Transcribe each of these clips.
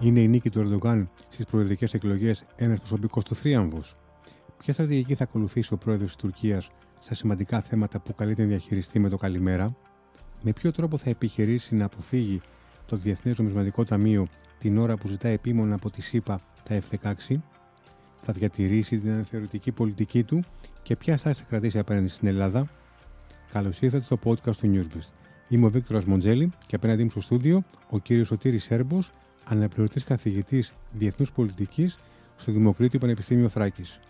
Είναι η νίκη του Ερντογάν στις προεδρικές εκλογές ένας προσωπικός του θρίαμβος. Ποια στρατηγική θα ακολουθήσει ο πρόεδρος της Τουρκίας στα σημαντικά θέματα που καλείται να διαχειριστεί με το καλημέρα, με ποιο τρόπο θα επιχειρήσει να αποφύγει το Διεθνές Νομισματικό Ταμείο την ώρα που ζητά επίμονα από τη ΣΥΠΑ τα F-16, θα διατηρήσει την αναθεωρητική πολιτική του και ποια στάση θα κρατήσει απέναντι στην Ελλάδα; Καλώς ήρθατε στο podcast του Newsbeast. Είμαι ο Βίκτορας Μοντζέλη και απέναντί μου στο στούντιο ο κύριος Σωτήρης Σέρμπος, αναπληρωτής καθηγητής Διεθνούς Πολιτικής στο Δημοκρίτιο Πανεπιστήμιο Θράκης.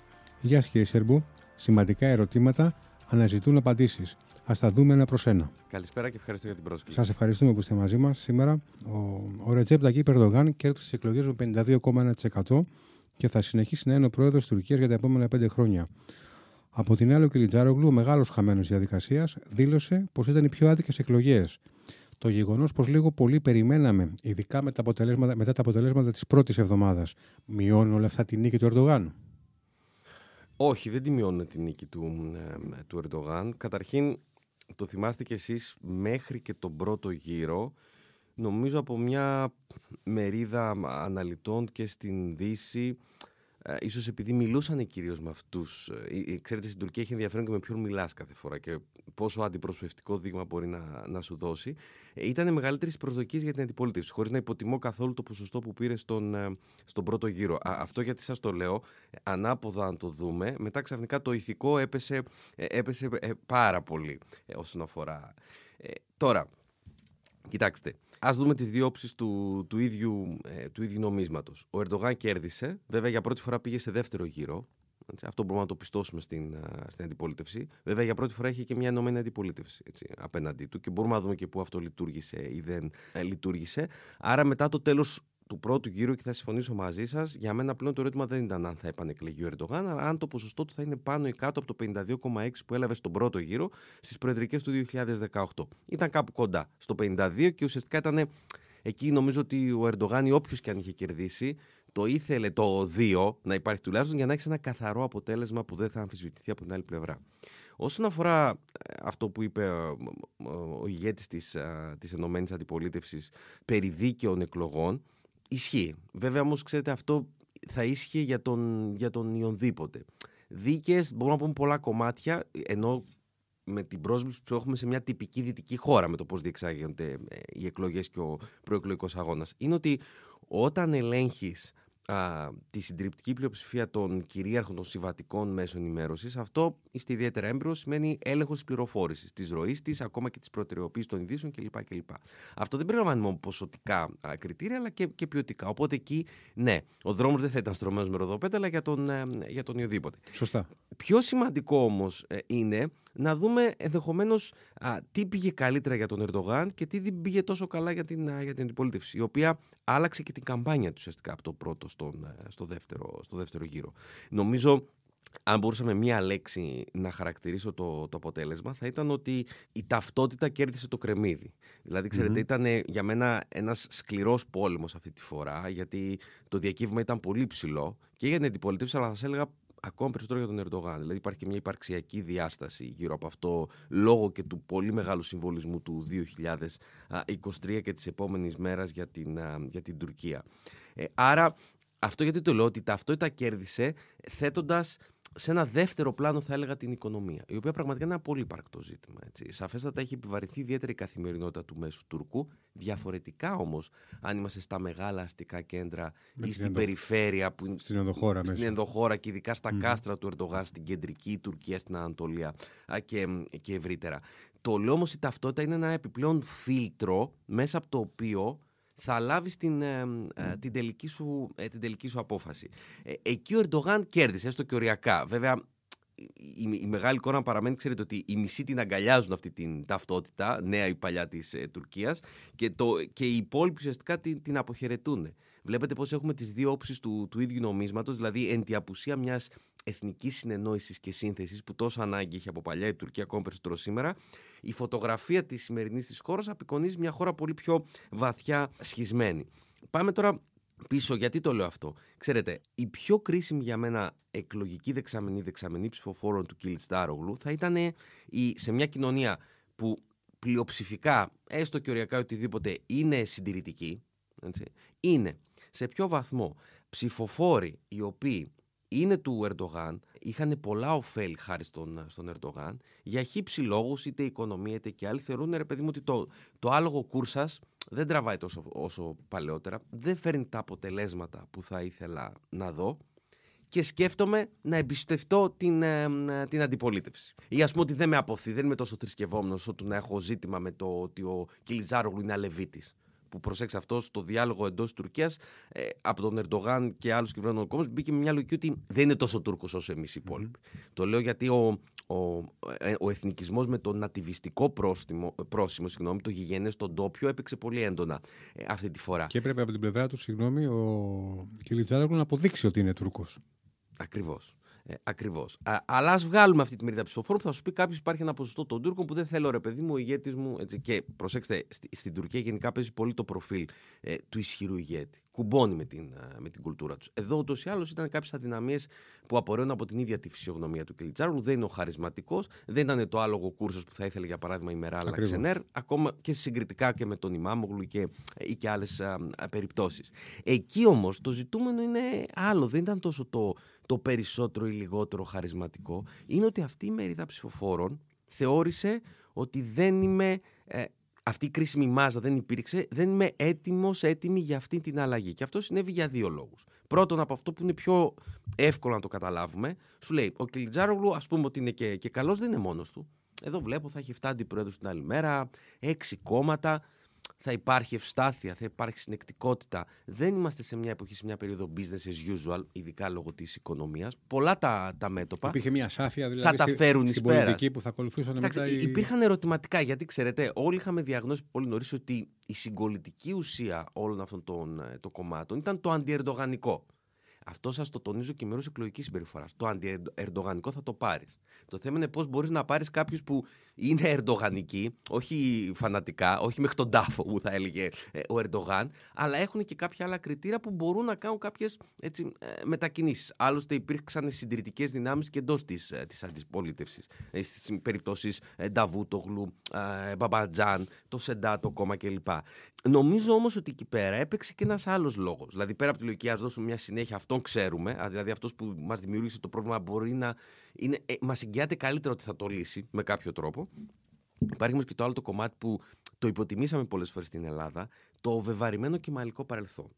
Γεια σας κύριε Σέρμπο. Σημαντικά ερωτήματα αναζητούν απαντήσεις. Α τα δούμε ένα προς ένα. Καλησπέρα και ευχαριστώ για την πρόσκληση. Σας ευχαριστούμε που είστε μαζί μας σήμερα. Ο, ο Ρετζέπ Ταγί Περδογάν κέρδισε τις εκλογές με 52,1% και θα συνεχίσει να είναι ο πρόεδρος της Τουρκίας για τα επόμενα πέντε χρόνια. Από την άλλη, ο Κιλιτζάρογλου, ο μεγάλος χαμένος διαδικασίας, δήλωσε πως ήταν οι πιο άδικες εκλογές. Το γεγονός πως λίγο πολύ περιμέναμε, ειδικά με τα μετά τα αποτελέσματα της πρώτης εβδομάδας, μειώνουν όλα αυτά τη νίκη του Ερντογάν; Όχι, δεν τη μειώνουν τη νίκη του, ε, του Ερντογάν. Καταρχήν, το θυμάστε κι εσείς μέχρι και τον πρώτο γύρο, νομίζω από μια μερίδα αναλυτών και στην Δύση, ε, ίσως επειδή μιλούσαν κυρίως με αυτούς. Ε, ε, ξέρετε, στην Τουρκία έχει ενδιαφέρον και με ποιον μιλάς κάθε φορά και πόσο αντιπροσωπευτικό δείγμα μπορεί να, να σου δώσει. Ε, ήταν μεγαλύτερης προσδοκίε για την αντιπολίτευση, χωρίς να υποτιμώ καθόλου το ποσοστό που πήρε στον, ε, στον πρώτο γύρο. αυτό γιατί σας το λέω, ανάποδα αν το δούμε, μετά ξαφνικά το ηθικό έπεσε, έπεσε πάρα πολύ όσον αφορά. τώρα, κοιτάξτε, Α δούμε τις δύο όψεις του, του, ίδιου, ε, του ίδιου νομίσματος. Ο Ερντογάν κέρδισε, βέβαια για πρώτη φορά πήγε σε δεύτερο γύρο. Αυτό μπορούμε να το πιστώσουμε στην, στην αντιπολίτευση. Βέβαια για πρώτη φορά έχει και μια ενωμένη αντιπολίτευση έτσι, απέναντί του και μπορούμε να δούμε και πού αυτό λειτουργήσε ή δεν ε, λειτουργήσε. Άρα μετά το τέλος του πρώτου γύρου και θα συμφωνήσω μαζί σας, για μένα πλέον το ερώτημα δεν ήταν αν θα επανεκλεγεί ο Ερντογάν, αλλά αν το ποσοστό του θα είναι πάνω ή κάτω από το 52,6 που έλαβε στον πρώτο γύρο στις προεδρικές του 2018. Ήταν κάπου κοντά στο 52 και ουσιαστικά ήταν εκεί νομίζω ότι ο Ερντογάν ή όποιος και αν είχε κερδίσει, το ήθελε το 2 να υπάρχει τουλάχιστον για να έχει ένα καθαρό αποτέλεσμα που δεν θα αμφισβητηθεί από την άλλη πλευρά. Όσον αφορά ε, αυτό που είπε ο, ο, ο ηγέτης της, της Ενωμένης Αντιπολίτευσης περί δίκαιων εκλογών, Ισχύει. Βέβαια όμως, ξέρετε, αυτό θα ίσχυε για τον, για τον Ιονδήποτε. Δίκαιε, μπορούμε να πούμε πολλά κομμάτια, ενώ με την πρόσβληση που έχουμε σε μια τυπική δυτική χώρα με το πώς διεξάγονται ε, οι εκλογές και ο προεκλογικός αγώνας. Είναι ότι όταν ελέγχεις α, τη συντριπτική πλειοψηφία των κυρίαρχων των συμβατικών μέσων ενημέρωσης, αυτό είστε ιδιαίτερα έμπειρος, σημαίνει έλεγχος της πληροφόρησης, της ροής της, ακόμα και της προτεραιοποίησης των ειδήσεων κλπ. κλπ. Αυτό δεν περιλαμβάνει μόνο ποσοτικά α, κριτήρια, αλλά και, και ποιοτικά. Οπότε εκεί, ναι, ο δρόμος δεν θα ήταν στρωμένος με ροδοπέταλα για τον, ε, για τον οποιοδήποτε. Σωστά. Πιο σημαντικό όμως ε, είναι να δούμε ενδεχομένως τι πήγε καλύτερα για τον Ερντογάν και τι δεν πήγε τόσο καλά για την, για την αντιπολίτευση, η οποία άλλαξε και την καμπάνια του ουσιαστικά από το πρώτο στον, ε, στο, δεύτερο, στο δεύτερο γύρο. Νομίζω αν μπορούσαμε μία λέξη να χαρακτηρίσω το, το αποτέλεσμα, θα ήταν ότι η ταυτότητα κέρδισε το κρεμμύδι. Δηλαδή, ήταν για μένα ένας σκληρός πόλεμος αυτή τη φορά, γιατί το διακύβημα ήταν πολύ ψηλό και για την αντιπολίτευση, αλλά θα σας έλεγα ακόμα περισσότερο για τον Ερντογάν. Δηλαδή υπάρχει και μια υπαρξιακή διάσταση γύρω από αυτό λόγω και του πολύ μεγάλου συμβολισμού του 2023 και της επόμενης μέρας για την, για την Τουρκία. Ε, άρα αυτό γιατί το λέω ότι ταυτότητα κέρδισε θέτοντας σε ένα δεύτερο πλάνο θα έλεγα την οικονομία, η οποία πραγματικά είναι ένα πολύ παρκτό ζήτημα. Έτσι. Σαφέστατα έχει επιβαρυνθεί ιδιαίτερη καθημερινότητα του μέσου Τουρκού. Διαφορετικά όμως, αν είμαστε στα μεγάλα αστικά κέντρα ή στην περιφέρεια, που, στην ενδοχώρα, στην ενδοχώρα και ειδικά στα κάστρα του Ερντογάν, στην κεντρική Τουρκία, στην Ανατολία και, και ευρύτερα. Το λέω όμως η ταυτότητα είναι ένα επιπλέον φίλτρο μέσα από το οποίο θα λάβεις την, ε, ε, την, τελική, σου, ε, την τελική σου απόφαση. εκεί ο Ερντογάν κέρδισε, έστω και οριακά. Βέβαια, η, η, μεγάλη εικόνα παραμένει, ξέρετε ότι οι μισοί την αγκαλιάζουν αυτή την ταυτότητα, νέα ή παλιά της ε, Τουρκίας και, το, και οι υπόλοιποι ουσιαστικά την, την αποχαιρετούν. Βλέπετε πώς έχουμε τις δύο όψεις του, του ίδιου νομίσματος, δηλαδή εν τη απουσία μιας εθνικής συνεννόησης και σύνθεσης που τόσο ανάγκη έχει από παλιά η Τουρκία ακόμα περισσότερο σήμερα, η φωτογραφία της σημερινής της χώρας απεικονίζει μια χώρα πολύ πιο βαθιά σχισμένη. Πάμε τώρα πίσω. Γιατί το λέω αυτό; Ξέρετε, η πιο κρίσιμη για μένα εκλογική δεξαμενή, δεξαμενή ψηφοφόρων του Κιλτστάρογλου θα ήταν η, σε μια κοινωνία που πλειοψηφικά, έστω και οριακά οτιδήποτε, είναι συντηρητική, έτσι, είναι σε ποιο βαθμό ψηφοφόροι οι οποίοι είναι του Ερντογάν, είχαν πολλά ωφέλη χάρη στον, στον Ερντογάν, για χύψη λόγους, είτε οικονομία είτε και άλλοι, θεωρούν ρε παιδί μου ότι το, το άλογο κούρσας δεν τραβάει τόσο όσο παλαιότερα, δεν φέρνει τα αποτελέσματα που θα ήθελα να δω και σκέφτομαι να εμπιστευτώ την, ε, την αντιπολίτευση. Ή ας πούμε ότι δεν με αποθεί, δεν είμαι τόσο θρησκευόμενος όσο να έχω ζήτημα με το ότι ο Κιλιτζάρογλου είναι αλεβίτης που προσέξει αυτός στο διάλογο εντός της Τουρκίας ε, από τον Ερντογάν και άλλους κυβερνών κόμμα μπήκε με μια λογική ότι δεν είναι τόσο Τούρκος όσο εμείς οι υπόλοιποι. Το λέω γιατί ο, ο, ε, ο εθνικισμός με το νατιβιστικό πρόστιμο, πρόσημο, συγγνώμη, το γηγενές στον τόπιο έπαιξε πολύ έντονα ε, αυτή τη φορά. Και έπρεπε από την πλευρά του, συγγνώμη, ο Κιλιτζάρογλου να αποδείξει ότι είναι Τούρκος. Ακριβώς. Ε, Ακριβώς. Αλλά ας βγάλουμε αυτή τη μερίδα ψηφοφόρων που θα σου πει κάποιος υπάρχει ένα ποσοστό των Τούρκων που δεν θέλω ρε παιδί μου, ο ηγέτης μου. Έτσι. Και προσέξτε, στη, στην Τουρκία γενικά παίζει πολύ το προφίλ ε, του ισχυρού ηγέτη. Κουμπώνει με την, με την κουλτούρα τους. Εδώ ούτως ή άλλως ήταν κάποιες αδυναμίες που απορρέουν από την ίδια τη φυσιογνωμία του Κιλιτσάρου. Δεν είναι ο χαρισματικός, δεν ήταν το άλογο κούρσος που θα ήθελε για παράδειγμα η Μεράλα Ξενέρ, ακόμα και συγκριτικά και με τον Ιμάμογλου και, ή και άλλες περιπτώσεις. Εκεί όμως το ζητούμενο είναι άλλο. Δεν ήταν τόσο το το περισσότερο ή λιγότερο χαρισματικό, είναι ότι αυτή η μερίδα ψηφοφόρων θεώρησε ότι δεν είμαι. Ε, αυτή η κρίσιμη μάζα δεν υπήρξε, δεν είμαι έτοιμος, έτοιμη για αυτή την αλλαγή. Και αυτό συνέβη για δύο λόγους. Πρώτον, από αυτό που είναι πιο εύκολο να το καταλάβουμε, σου λέει: Ο Κιλιτζάρογλου, ας πούμε ότι είναι και, και καλός, δεν είναι μόνος του. Εδώ βλέπω θα έχει 7 αντιπρόεδρου την άλλη μέρα, 6 κόμματα θα υπάρχει ευστάθεια, θα υπάρχει συνεκτικότητα. Δεν είμαστε σε μια εποχή, σε μια περίοδο business as usual, ειδικά λόγω της οικονομίας. Πολλά τα, τα μέτωπα. Υπήρχε μια σάφια δηλαδή. Θα τα φέρουν εις πέρα. πολιτική που θα ακολουθούσαν μετά. Οι... Υπήρχαν ερωτηματικά, γιατί ξέρετε, όλοι είχαμε διαγνώσει πολύ νωρίς ότι η συγκολητική ουσία όλων αυτών των ε, το κομμάτων ήταν το αντιερντογανικό. Αυτό σας το τονίζω και μέρος εκλογικής συμπεριφοράς. Το αντιερντογανικό θα το πάρεις. Το θέμα είναι πώς μπορείς να πάρεις κάποιους που είναι ερντογανικοί, όχι φανατικά, όχι μέχρι τον τάφο που θα έλεγε ε, ο Ερντογάν, αλλά έχουν και κάποια άλλα κριτήρια που μπορούν να κάνουν κάποιες ε, μετακινήσεις. Άλλωστε, υπήρξαν συντηρητικές δυνάμεις και εντός της ε, αντιπολίτευσης. Ε, Στις περιπτώσεις ε, Νταβούτογλου, ε, Μπαμπατζάν, το Σεντάτο κόμμα κλπ. Νομίζω όμως ότι εκεί πέρα έπαιξε και ένας άλλος λόγος. Δηλαδή, πέρα από τη λογική, ας δώσουμε μια συνέχεια, αυτόν ξέρουμε, δηλαδή αυτός που μας δημιούργησε το πρόβλημα μπορεί να είναι, ε, μας εγγυάται καλύτερα ότι θα το λύσει με κάποιο τρόπο. Υπάρχει όμως και το άλλο το κομμάτι που το υποτιμήσαμε πολλές φορές στην Ελλάδα, το βεβαρημένο και μαλλικό παρελθόν.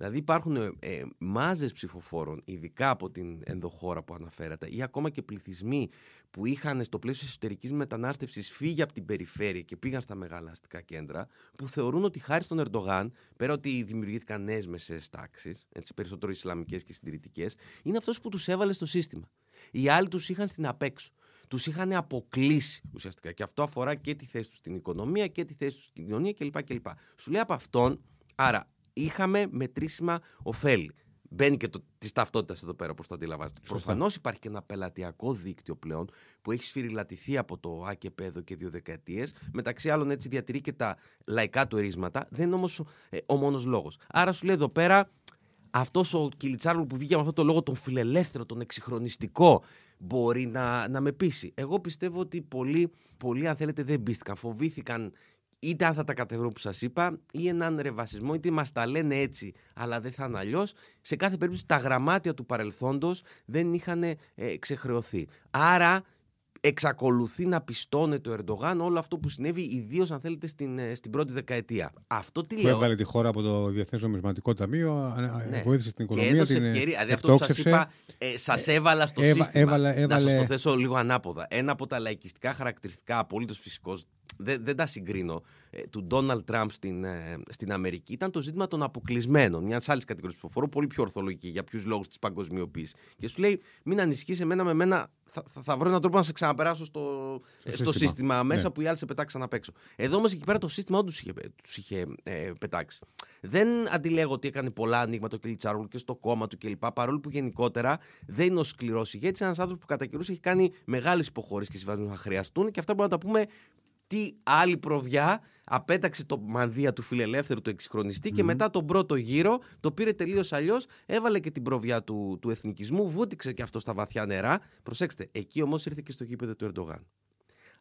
Δηλαδή υπάρχουν ε, ε μάζες ψηφοφόρων, ειδικά από την ενδοχώρα που αναφέρατε, ή ακόμα και πληθυσμοί που είχαν στο πλαίσιο εσωτερικής μετανάστευσης φύγει από την περιφέρεια και πήγαν στα μεγάλα αστικά κέντρα, που θεωρούν ότι χάρη στον Ερντογάν, πέρα ότι δημιουργήθηκαν νέες μεσαίες τάξεις, περισσότερο Ισλαμικές και συντηρητικές, είναι αυτός που τους έβαλε στο σύστημα. Οι άλλοι τους είχαν στην απέξω. Τους είχαν αποκλείσει ουσιαστικά. Και αυτό αφορά και τη θέση τους στην οικονομία και τη θέση τους στην κοινωνία κλπ. κλπ. Σου λέει από αυτόν, άρα είχαμε μετρήσιμα ωφέλη. Μπαίνει και της ταυτότητας εδώ πέρα, όπω το αντιλαμβάνεστε. Προφανώς υπάρχει και ένα πελατειακό δίκτυο πλέον που έχει σφυριλατηθεί από το ΑΚΕΠ εδώ και δύο δεκαετίες. Μεταξύ άλλων, έτσι διατηρεί και τα λαϊκά του ερίσματα. Δεν είναι όμως ε, ο μόνος λόγος. Άρα σου λέει εδώ πέρα, αυτός ο Κιλιτσάρλου που βγήκε με αυτό το λόγο, τον φιλελεύθερο, τον εξυγχρονιστικό, μπορεί να, να με πείσει. Εγώ πιστεύω ότι πολλοί, πολλοί, αν θέλετε, δεν πίστηκαν. Φοβήθηκαν είτε αν θα τα κατεβρούν που σας είπα, ή έναν ρεβασισμό, είτε μας τα λένε έτσι, αλλά δεν θα είναι αλλιώς. Σε κάθε περίπτωση, τα γραμμάτια του παρελθόντος δεν είχαν ε, ξεχρεωθεί. Άρα, εξακολουθεί να πιστώνεται ο Ερντογάν όλο αυτό που συνέβη, ιδίως αν θέλετε στην, ε, στην πρώτη δεκαετία. Αυτό τι λέω. Έβγαλε τη χώρα από το Διεθνές Νομισματικό Ταμείο, ναι. βοήθησε την οικονομία. Και έδωσε την ευκαιρία. Δηλαδή αυτό που σας είπα, ε, σας έβαλα στο έβα, σύστημα. Έβαλε, έβαλε... Να σας το θέσω λίγο ανάποδα. Ένα από τα λαϊκιστικά χαρακτηριστικά, απολύτως φυσικό, δεν, δεν τα συγκρίνω, ε, του Ντόναλτ Τραμπ στην, ε, στην Αμερική ήταν το ζήτημα των αποκλεισμένων. Μια άλλη κατηγορία ψηφοφόρου, πολύ πιο ορθολογική για ποιους λόγους της παγκοσμιοποίησης. Και σου λέει, μην ανησυχείς εμένα με μένα θα, θα, βρω έναν τρόπο να σε ξαναπεράσω στο, στο, στο σύστημα, μέσα ναι. που οι άλλοι σε πετάξαν απ' έξω. Εδώ όμως εκεί πέρα το σύστημα όντως είχε, τους είχε ε, πετάξει. Δεν αντιλέγω ότι έκανε πολλά ανοίγματα ο Κιλιτσάρουλ και στο κόμμα του κλπ. Παρόλο που γενικότερα δεν είναι ο σκληρός ηγέτη, ένας άνθρωπος που κατά καιρούς έχει κάνει μεγάλες υποχωρήσεις και συμβασμούς να χρειαστούν και αυτά μπορούμε να τα πούμε τι άλλη προβιά απέταξε το μανδύα του φιλελεύθερου του εξυγχρονιστή και μετά τον πρώτο γύρο το πήρε τελείως αλλιώς. Έβαλε και την προβιά του, του εθνικισμού, βούτυξε και αυτό στα βαθιά νερά. Προσέξτε, εκεί όμως ήρθε και στο γήπεδο του Ερντογάν.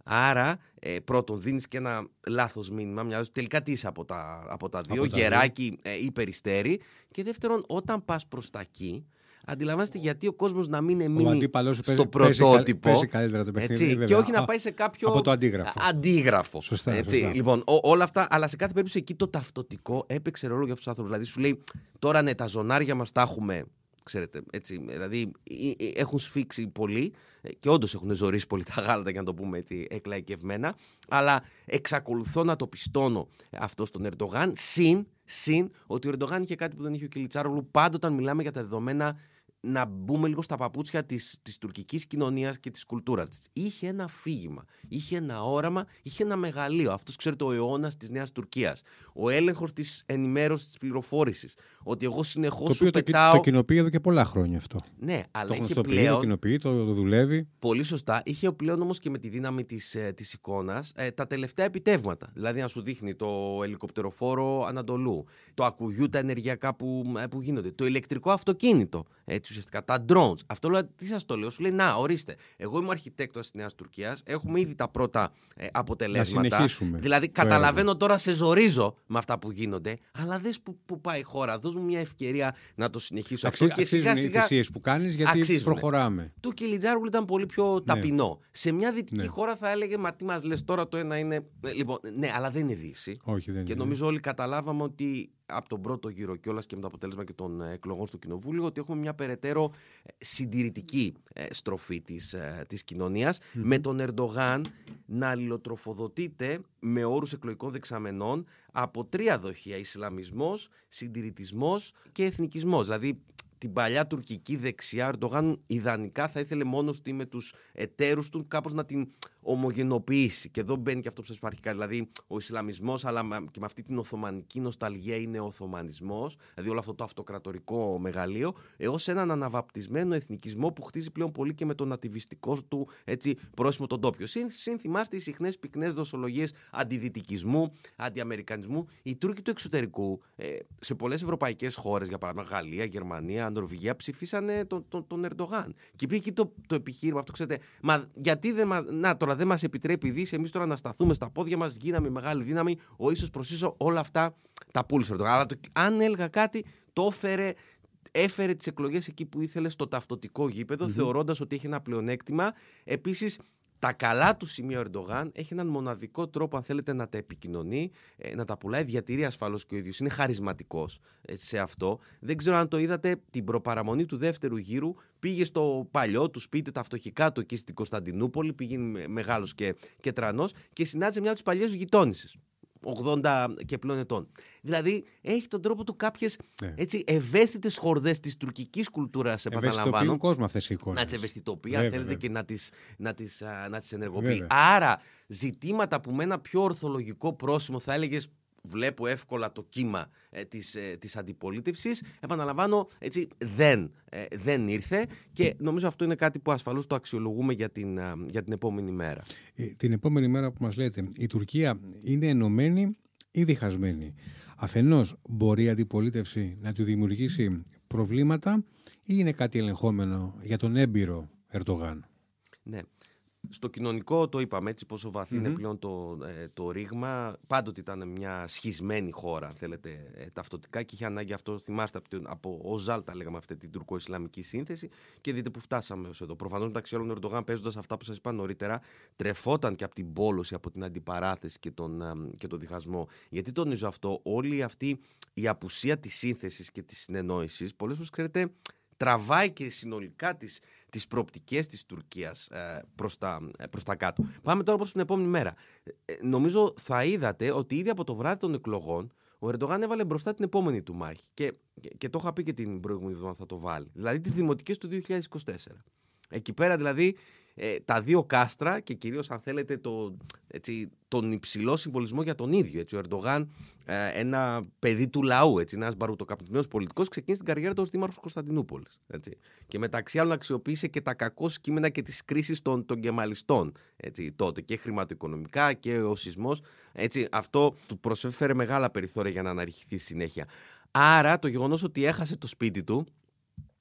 Άρα, ε, πρώτον, δίνεις και ένα λάθος μήνυμα. Μιας τελικά τι είσαι από τα, από τα δύο, Από τα γεράκι ε, ή περιστέρι. Και δεύτερον, όταν πας προς τα εκεί, αντιλαμβάνεστε γιατί ο κόσμος να μην Ο εμείνει αντίπαλο σου στο παίζει, παίζει, πρωτότυπο. παίζει καλύτερα το παιχνίδι. Έτσι, βέβαια. και όχι να Α, πάει σε κάποιο Από το αντίγραφο. αντίγραφο. Σωστά, έτσι. σωστά. Λοιπόν, ό- όλα αυτά, αλλά σε κάθε περίπτωση εκεί το ταυτοτικό έπαιξε ρόλο για αυτούς τους άνθρωπους. Δηλαδή σου λέει, τώρα ναι, τα ζωνάρια μας τα έχουμε. Ξέρετε, έτσι, δηλαδή ε, ε, έχουν σφίξει πολύ ε, και όντως έχουν ζωρίσει πολύ τα γάλατα, για να το πούμε έτσι εκλαϊκευμένα. Αλλά εξακολουθώ να το πιστώνω αυτό στον Ερντογάν. Συν, συν ότι ο Ερντογάν είχε κάτι που δεν είχε ο Κιλιτσάρογλου. Πάντα όταν μιλάμε για τα δεδομένα να μπούμε λίγο στα παπούτσια της, της τουρκικής κοινωνίας και της κουλτούρας της. Είχε ένα αφήγημα, είχε ένα όραμα, είχε ένα μεγαλείο. Αυτός ξέρετε ο αιώνας της Νέας Τουρκίας. Ο έλεγχος της ενημέρωσης της πληροφόρησης. Ότι εγώ Το συνεχώς σου οποίο το, πετάω... το κοινοποιεί εδώ και πολλά χρόνια αυτό. Ναι, αλλά το είχε γνωστοποιεί, το πλέον κοινοποιεί, το, το δουλεύει. Πολύ σωστά. Είχε πλέον όμως και με τη δύναμη της ε, της εικόνας ε, τα τελευταία επιτεύγματα. Δηλαδή, να σου δείχνει το ελικοπτεροφόρο Ανατολού, το ακουγιού τα ενεργειακά που, ε, που γίνονται, το ηλεκτρικό αυτοκίνητο. Έτσι, ουσιαστικά τα drones. Αυτό λέω, τι σας το λέω, σου λέει Να, ορίστε. Εγώ είμαι ο αρχιτέκτονα της Νέας Τουρκίας. Έχουμε ήδη τα πρώτα ε, αποτελέσματα. Να συνεχίσουμε Δηλαδή, το καταλαβαίνω τώρα σε ζορίζω με αυτά που γίνονται, αλλά δες που, που πάει η χώρα. Δώσ' μου μια ευκαιρία να το συνεχίσω Αξι, αυτό και αξίζουν σιγά οι σιγά θυσίες που κάνεις γιατί αξίζουνε. προχωράμε. του Κιλιτζάρογλου ήταν πολύ πιο ταπεινό. Σε μια δυτική Ναι. χώρα θα έλεγε Μα τι μας λες τώρα, το ένα είναι. Ε, Λοιπόν, ναι, αλλά δεν είναι Δύση. Όχι, δεν Και είναι. νομίζω όλοι καταλάβαμε ότι από τον πρώτο γύρο κιόλας και με το αποτέλεσμα και των ε, εκλογών στο Κοινοβούλιο ότι έχουμε μια περαιτέρω ε, συντηρητική ε, στροφή της, ε, της κοινωνιας με τον Ερντογάν να αλληλοτροφοδοτείται με όρους εκλογικών δεξαμενών από τρία δοχεία. Ισλαμισμός, συντηρητισμός και εθνικισμός. Δηλαδή την παλιά τουρκική δεξιά, ο Ερντογάν ιδανικά θα ήθελε μόνος του ή με τους εταίρους του κάπως να την ομογενοποιήσει. Και εδώ μπαίνει και αυτό που σας υπάρχει Δηλαδή ο Ισλαμισμός αλλά με- και με αυτή την Οθωμανική νοσταλγία είναι ο Οθωμανισμός, δηλαδή όλο αυτό το αυτοκρατορικό μεγαλείο, έως έναν αναβαπτισμένο εθνικισμό που χτίζει πλέον πολύ και με τον νατιβιστικό του έτσι, πρόσημο τον τόπιο. Συν, συν θυμάστε οι συχνές πυκνές δοσολογίες αντιδυτικισμού, αντιαμερικανισμού. Οι Τούρκοι του εξωτερικού ε, σε πολλές ευρωπαϊκές χώρες, για παράδειγμα Γαλλία, Γερμανία, Νορβηγία, ψηφίσανε τον, τον, τον Ερντογάν. Και υπήρχε εκεί το, το επιχείρημα αυτό, ξέρετε, μα γιατί δεν μας, να τώρα δεν μας επιτρέπει η Δύση εμείς τώρα να σταθούμε στα πόδια μας, γίναμε μεγάλη δύναμη, ο ίσως προς ίσο όλα αυτά τα πούλησε ο Ερντογάν. Αλλά το, αν έλεγα κάτι, το έφερε έφερε τις εκλογές εκεί που ήθελε στο ταυτοτικό γήπεδο, θεωρώντας ότι έχει ένα πλεονέκτημα. Επίσης, τα καλά του σημεία ο Ερντογάν έχει έναν μοναδικό τρόπο, αν θέλετε, να τα επικοινωνεί, ε, να τα πουλάει, διατηρεί ασφαλώς και ο ίδιος. Είναι χαρισματικός ε, σε αυτό. Δεν ξέρω αν το είδατε, την προπαραμονή του δεύτερου γύρου πήγε στο παλιό του σπίτι, τα φτωχικά του εκεί στην Κωνσταντινούπολη, πήγαινε μεγάλος και, και τρανός και συνάντησε μια από τις παλιές γειτόνισσες. 80 και πλέον ετών. Δηλαδή έχει τον τρόπο του κάποιες Ναι. έτσι ευαίσθητες χορδές της τουρκικής κουλτούρας, Ευαισθητοποιούν επαναλαμβάνω. κόσμο αυτές οι εικόνες. Να τις ευαισθητοποιεί, αν Βέβαια, θέλετε, βέβαια. και να τις να τις, α, να τις ενεργοποιεί. Βέβαια. Άρα, ζητήματα που με ένα πιο ορθολογικό πρόσημο θα έλεγες. Βλέπω εύκολα το κύμα ε, της, ε, της αντιπολίτευσης. Επαναλαμβάνω, έτσι, δεν, ε, δεν ήρθε και νομίζω αυτό είναι κάτι που ασφαλώς το αξιολογούμε για την, α, για την επόμενη μέρα. Ε, Την επόμενη μέρα που μας λέτε, η Τουρκία είναι ενωμένη ή διχασμένη; Αφενός μπορεί η αντιπολίτευση να του δημιουργήσει προβλήματα ή είναι κάτι ελεγχόμενο για τον έμπειρο Ερντογάν; Ναι. Στο κοινωνικό το είπαμε έτσι πόσο βαθύ είναι πλέον το, ε, το ρήγμα. Πάντοτε ήταν μια σχισμένη χώρα, αν θέλετε, ε, ταυτοτικά και είχε ανάγκη αυτό, θυμάστε, από, την- από ο Ζάλ τα λέγαμε αυτή την τουρκο-ισλαμική σύνθεση και δείτε που φτάσαμε ως εδώ. Προφανώς μεταξύ όλων ο Ερντογάν παίζοντας αυτά που σας είπα νωρίτερα, τρεφόταν και από την πόλωση, από την αντιπαράθεση και τον, ε, και τον διχασμό. Γιατί τονίζω αυτό, όλη αυτή η απουσία της σύνθεσης και της συνεννόησης, πολλές φορές ξέρετε, τραβάει και συνολικά τις, τις προοπτικές της Τουρκίας ε, προς, τα, ε, προς τα κάτω. Πάμε τώρα προς την επόμενη μέρα. Ε, ε, νομίζω θα είδατε ότι ήδη από το βράδυ των εκλογών ο Ερντογάν έβαλε μπροστά την επόμενη του μάχη. Και, και, και το είχα πει και την προηγούμενη εβδομάδα θα το βάλει. Δηλαδή τις δημοτικές του 2024. Εκεί πέρα δηλαδή ε, τα δύο κάστρα και κυρίως αν θέλετε το, έτσι, τον υψηλό συμβολισμό για τον ίδιο. Έτσι. Ο Ερντογάν, ε, ένα παιδί του λαού, έτσι, ένας μπαρουτοκαπνισμένος πολιτικός, ξεκίνησε την καριέρα του ως δήμαρχος Κωνσταντινούπολης. Έτσι. Και μεταξύ άλλων αξιοποίησε και τα κακό κείμενα και τις κρίσεις των, των γεμαλιστών έτσι, τότε και χρηματοοικονομικά και ο σεισμός. Έτσι, αυτό του προσέφερε μεγάλα περιθώρια για να αναρριχηθεί συνέχεια. Άρα το γεγονός ότι έχασε το σπίτι του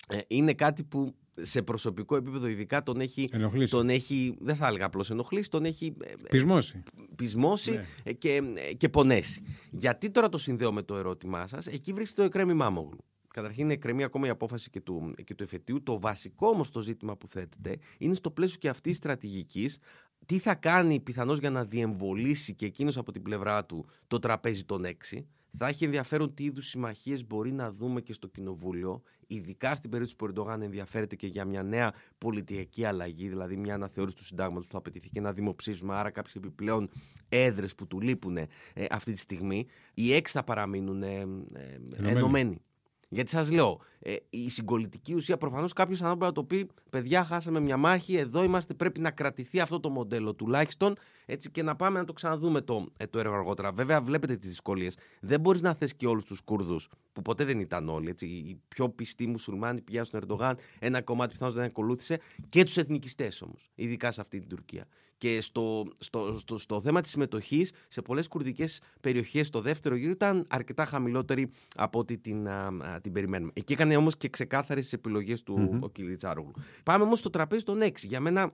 ε, είναι κάτι που σε προσωπικό επίπεδο ειδικά τον έχει, Ενοχλήσει. τον έχει δεν θα έλεγα απλώς ενοχλήσει, τον έχει ε, Πεισμώσει. πεισμώσει Ναι. ε, και, ε, και πονέσει. Γιατί τώρα το συνδέω με το ερώτημά σας, εκεί βρίσκεται το εκρέμι Μάμογλου. Καταρχήν εκκρεμεί ακόμα η απόφαση και του, και του εφετείου. Το βασικό όμως το ζήτημα που θέτεται είναι στο πλαίσιο και αυτής της στρατηγικής τι θα κάνει πιθανώς για να διεμβολήσει και εκείνος από την πλευρά του το τραπέζι των έξι. Θα έχει ενδιαφέρον τι είδους συμμαχίες μπορεί να δούμε και στο Κοινοβούλιο, ειδικά στην περίπτωση που ο Ερντογάν ενδιαφέρεται και για μια νέα πολιτική αλλαγή, δηλαδή μια αναθεώρηση του συντάγματος που θα απαιτηθεί και ένα δημοψήφισμα, άρα κάποιες επιπλέον έδρες που του λείπουν ε, αυτή τη στιγμή. Οι έξι θα παραμείνουν ε, ε, ενωμένοι. Γιατί σας λέω, ε, η συγκολητική ουσία προφανώς κάποιος άνθρωπος να το πει: Παιδιά, χάσαμε μια μάχη. Εδώ είμαστε. Πρέπει να κρατηθεί αυτό το μοντέλο τουλάχιστον έτσι, και να πάμε να το ξαναδούμε το, ε, το έργο αργότερα. Βέβαια, βλέπετε τις δυσκολίες. Δεν μπορείς να θες και όλους τους Κούρδους, που ποτέ δεν ήταν όλοι. Έτσι. Οι πιο πιστοί μουσουλμάνοι πηγαίνουν στον Ερντογάν, ένα κομμάτι πιθανώς δεν ακολούθησε, και τους εθνικιστές όμως, ειδικά σε αυτή την Τουρκία. Και στο, στο, στο, στο θέμα της συμμετοχής σε πολλές κουρδικές περιοχές, το δεύτερο γύρο ήταν αρκετά χαμηλότερη από ό,τι την, α, α, την περιμένουμε. Εκεί έκανε όμως και ξεκάθαρες τι επιλογές του mm-hmm. ο Κιλιτσάρογλου. Πάμε όμως στο τραπέζι των 6. Για μένα,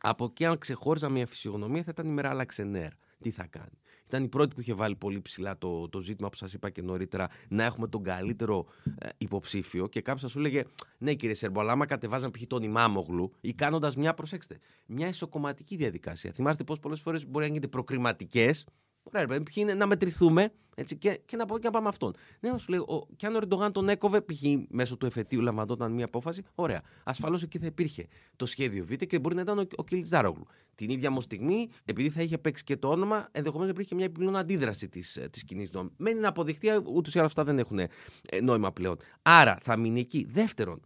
από εκεί, αν ξεχώριζα μια φυσιογνωμία, θα ήταν η μέρα άλλαξε νερ. Τι θα κάνει; Ήταν η πρώτη που είχε βάλει πολύ ψηλά το, το ζήτημα που σας είπα και νωρίτερα να έχουμε τον καλύτερο ε, υποψήφιο. Και κάποιος θα σου έλεγε, Ναι, κύριε Σέρμπο, αλλά άμα κατεβάζαν π.χ. τον Ιμάμογλου ή κάνοντας μια, προσέξτε, μια ισοκομματική διαδικασία. Θυμάστε πώ πολλές φορές μπορεί να γίνετε προκριματικές. Ωραία, ρε, ποιοι είναι να μετρηθούμε έτσι, και, και να, πω, και να πάμε αυτόν. Ναι, να σου λέει, ο, και αν ο Ερντογάν τον έκοβε, π.χ. μέσω του εφετείου λαμβανόταν μια απόφαση, ωραία. Ασφαλώς εκεί θα υπήρχε το σχέδιο Β και μπορεί να ήταν ο, ο Κιλιτζάρογλου. Την ίδια όμως στιγμή, επειδή θα είχε παίξει και το όνομα, ενδεχομένως να υπήρχε μια επιπλέον αντίδραση της της κοινής νόμης. Μένει να αποδειχτεί, ούτως ή άλλως αυτά δεν έχουν ε, νόημα πλέον. Άρα θα μείνει εκεί. Δεύτερον,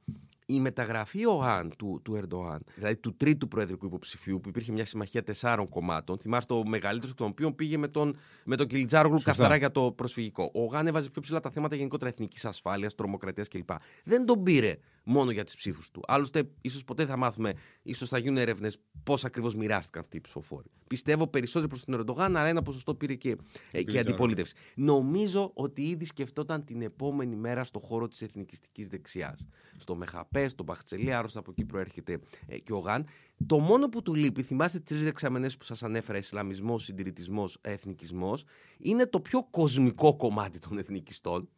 η μεταγραφή ΟΑΝ του, του Ερντοάν, δηλαδή του τρίτου προεδρικού υποψηφίου, που υπήρχε μια συμμαχία τεσσάρων κομμάτων, θυμάστε ο μεγαλύτερο εκ των οποίων πήγε με τον, με τον Κιλιτζάρογλου καθαρά για το προσφυγικό. Ο ΟΑΝ έβαζε πιο ψηλά τα θέματα γενικότερα εθνικής ασφάλειας, τρομοκρατίας κλπ. Δεν τον πήρε μόνο για τις ψήφους του. Άλλωστε, ίσως ποτέ θα μάθουμε, ίσως θα γίνουν έρευνες πώς ακριβώς μοιράστηκαν αυτοί οι ψηφοφόροι. Πιστεύω περισσότερο προς τον Ερντογάν, αλλά ένα ποσοστό πήρε και, ε, και αντιπολίτευση. Νομίζω ότι ήδη σκεφτόταν την επόμενη μέρα στο χώρο της εθνικιστικής δεξιάς. Στο Μεχαπέ, στο Μπαχτσελί, άρρωστα από εκεί προέρχεται ε, και ο Γαν. Το μόνο που του λείπει, θυμάστε τις τρεις δεξαμενές που σας ανέφερα, Ισλαμισμός, Συντηρητισμός, Εθνικισμός, είναι το πιο κοσμικό κομμάτι των εθνικιστών